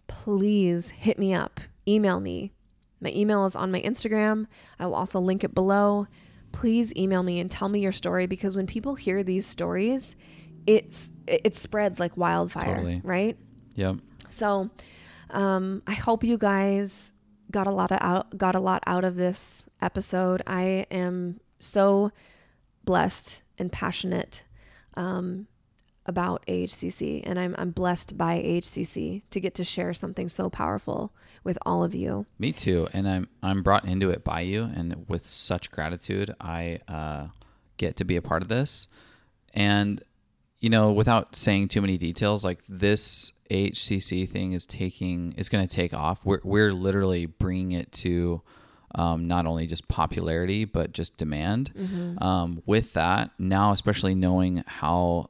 please hit me up, email me. My email is on my Instagram. I will also link it below. Please email me and tell me your story because when people hear these stories, it's it spreads like wildfire, totally. right? Yep. So, um, I hope you guys got a lot of out got a lot out of this episode. I am so blessed and passionate um, about AHCC, and I'm I'm blessed by AHCC to get to share something so powerful with all of you. Me too, and I'm I'm brought into it by you, and with such gratitude, I uh, get to be a part of this. And you know, without saying too many details, like this AHCC thing is taking is going to take off. We're we're literally bringing it to. Um, not only just popularity but just demand. Mm-hmm. Um, with that, now especially knowing how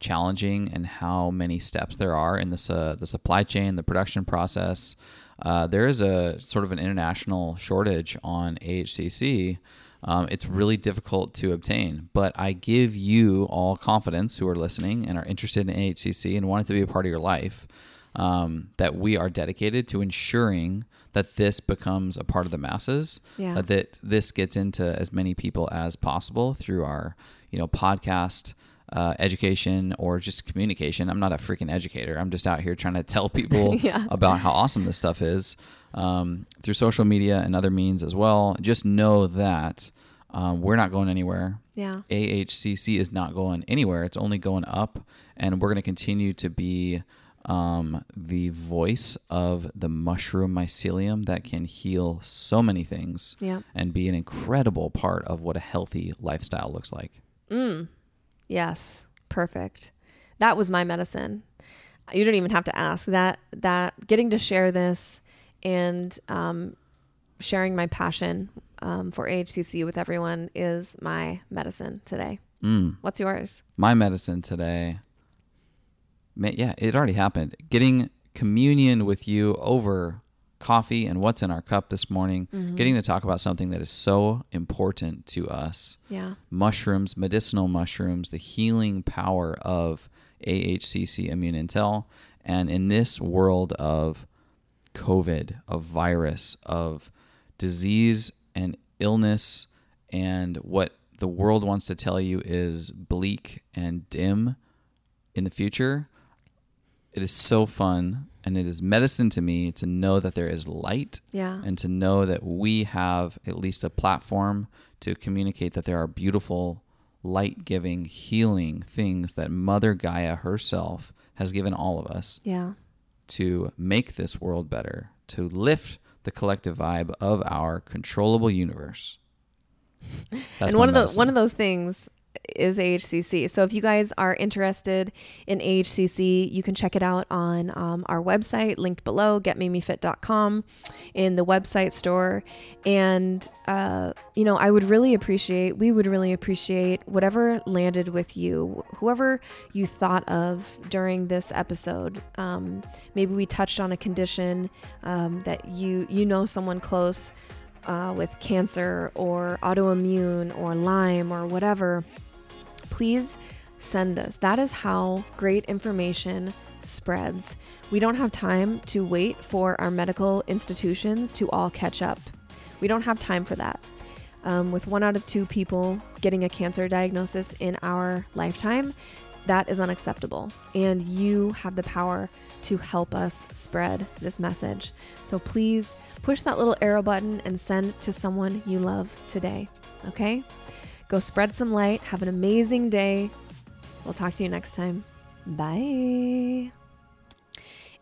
challenging and how many steps there are in this uh, the supply chain, the production process. Uh, there is a sort of an international shortage on AHCC. Um, it's really difficult to obtain, but I give you all confidence who are listening and are interested in AHCC and want it to be a part of your life um, that we are dedicated to ensuring that this becomes a part of the masses, yeah. that this gets into as many people as possible through our, you know, podcast, uh, education or just communication. I'm not a freaking educator. I'm just out here trying to tell people Yeah. about how awesome this stuff is um, through social media and other means as well. Just know that um, we're not going anywhere. Yeah. AHCC is not going anywhere. It's only going up, and we're going to continue to be um, the voice of the mushroom mycelium that can heal so many things Yeah. and be an incredible part of what a healthy lifestyle looks like. Yes. Perfect. That was my medicine. You don't even have to ask that. That getting to share this and um, sharing my passion um, for AHCC with everyone is my medicine today. Mm. What's yours? My medicine today, yeah, it already happened. Getting communion with you over coffee and what's in our cup this morning, mm-hmm. getting to talk about something that is so important to us. Yeah. mushrooms, medicinal mushrooms, the healing power of AHCC Immune Intel. And in this world of COVID, of virus, of disease and illness, and what the world wants to tell you is bleak and dim in the future, it is so fun and it is medicine to me to know that there is light Yeah. and to know that we have at least a platform to communicate that there are beautiful, light giving, healing things that Mother Gaia herself has given all of us Yeah. to make this world better, to lift the collective vibe of our controllable universe. That's and one of the medicine. one of those things is AHCC. So if you guys are interested in AHCC, you can check it out on um, our website, linked below, getmimifit.com, in the website store. And uh, you know, I would really appreciate, we would really appreciate whatever landed with you, whoever you thought of during this episode. Um, maybe we touched on a condition um, that you you know someone close uh, with cancer or autoimmune or Lyme or whatever, please send this. That is how great information spreads. We don't have time to wait for our medical institutions to all catch up. We don't have time for that. Um, with one out of two people getting a cancer diagnosis in our lifetime, that is unacceptable. And you have the power to help us spread this message. So please push that little arrow button and send to someone you love today. Okay? Go spread some light. Have an amazing day. We'll talk to you next time. Bye.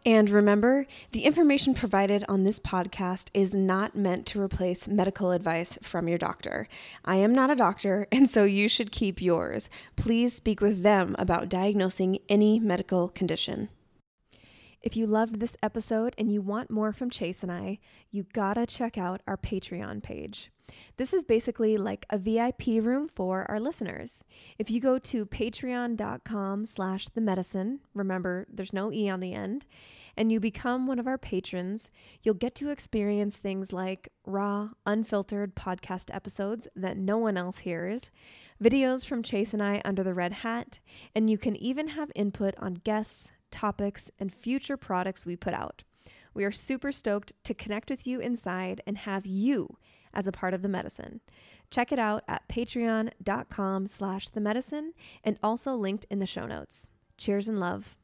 And remember, the information provided on this podcast is not meant to replace medical advice from your doctor. I am not a doctor, and so you should keep yours. Please speak with them about diagnosing any medical condition. If you loved this episode and you want more from Chase and I, you gotta check out our Patreon page. This is basically like a VIP room for our listeners. If you go to patreon.com slash the medicine, remember there's no E on the end, and you become one of our patrons, you'll get to experience things like raw, unfiltered podcast episodes that no one else hears, videos from Chase and I under the red hat, and you can even have input on guests, topics, and future products we put out. We are super stoked to connect with you inside and have you as a part of the medicine. Check it out at patreon.com slash the medicine and also linked in the show notes. Cheers and love.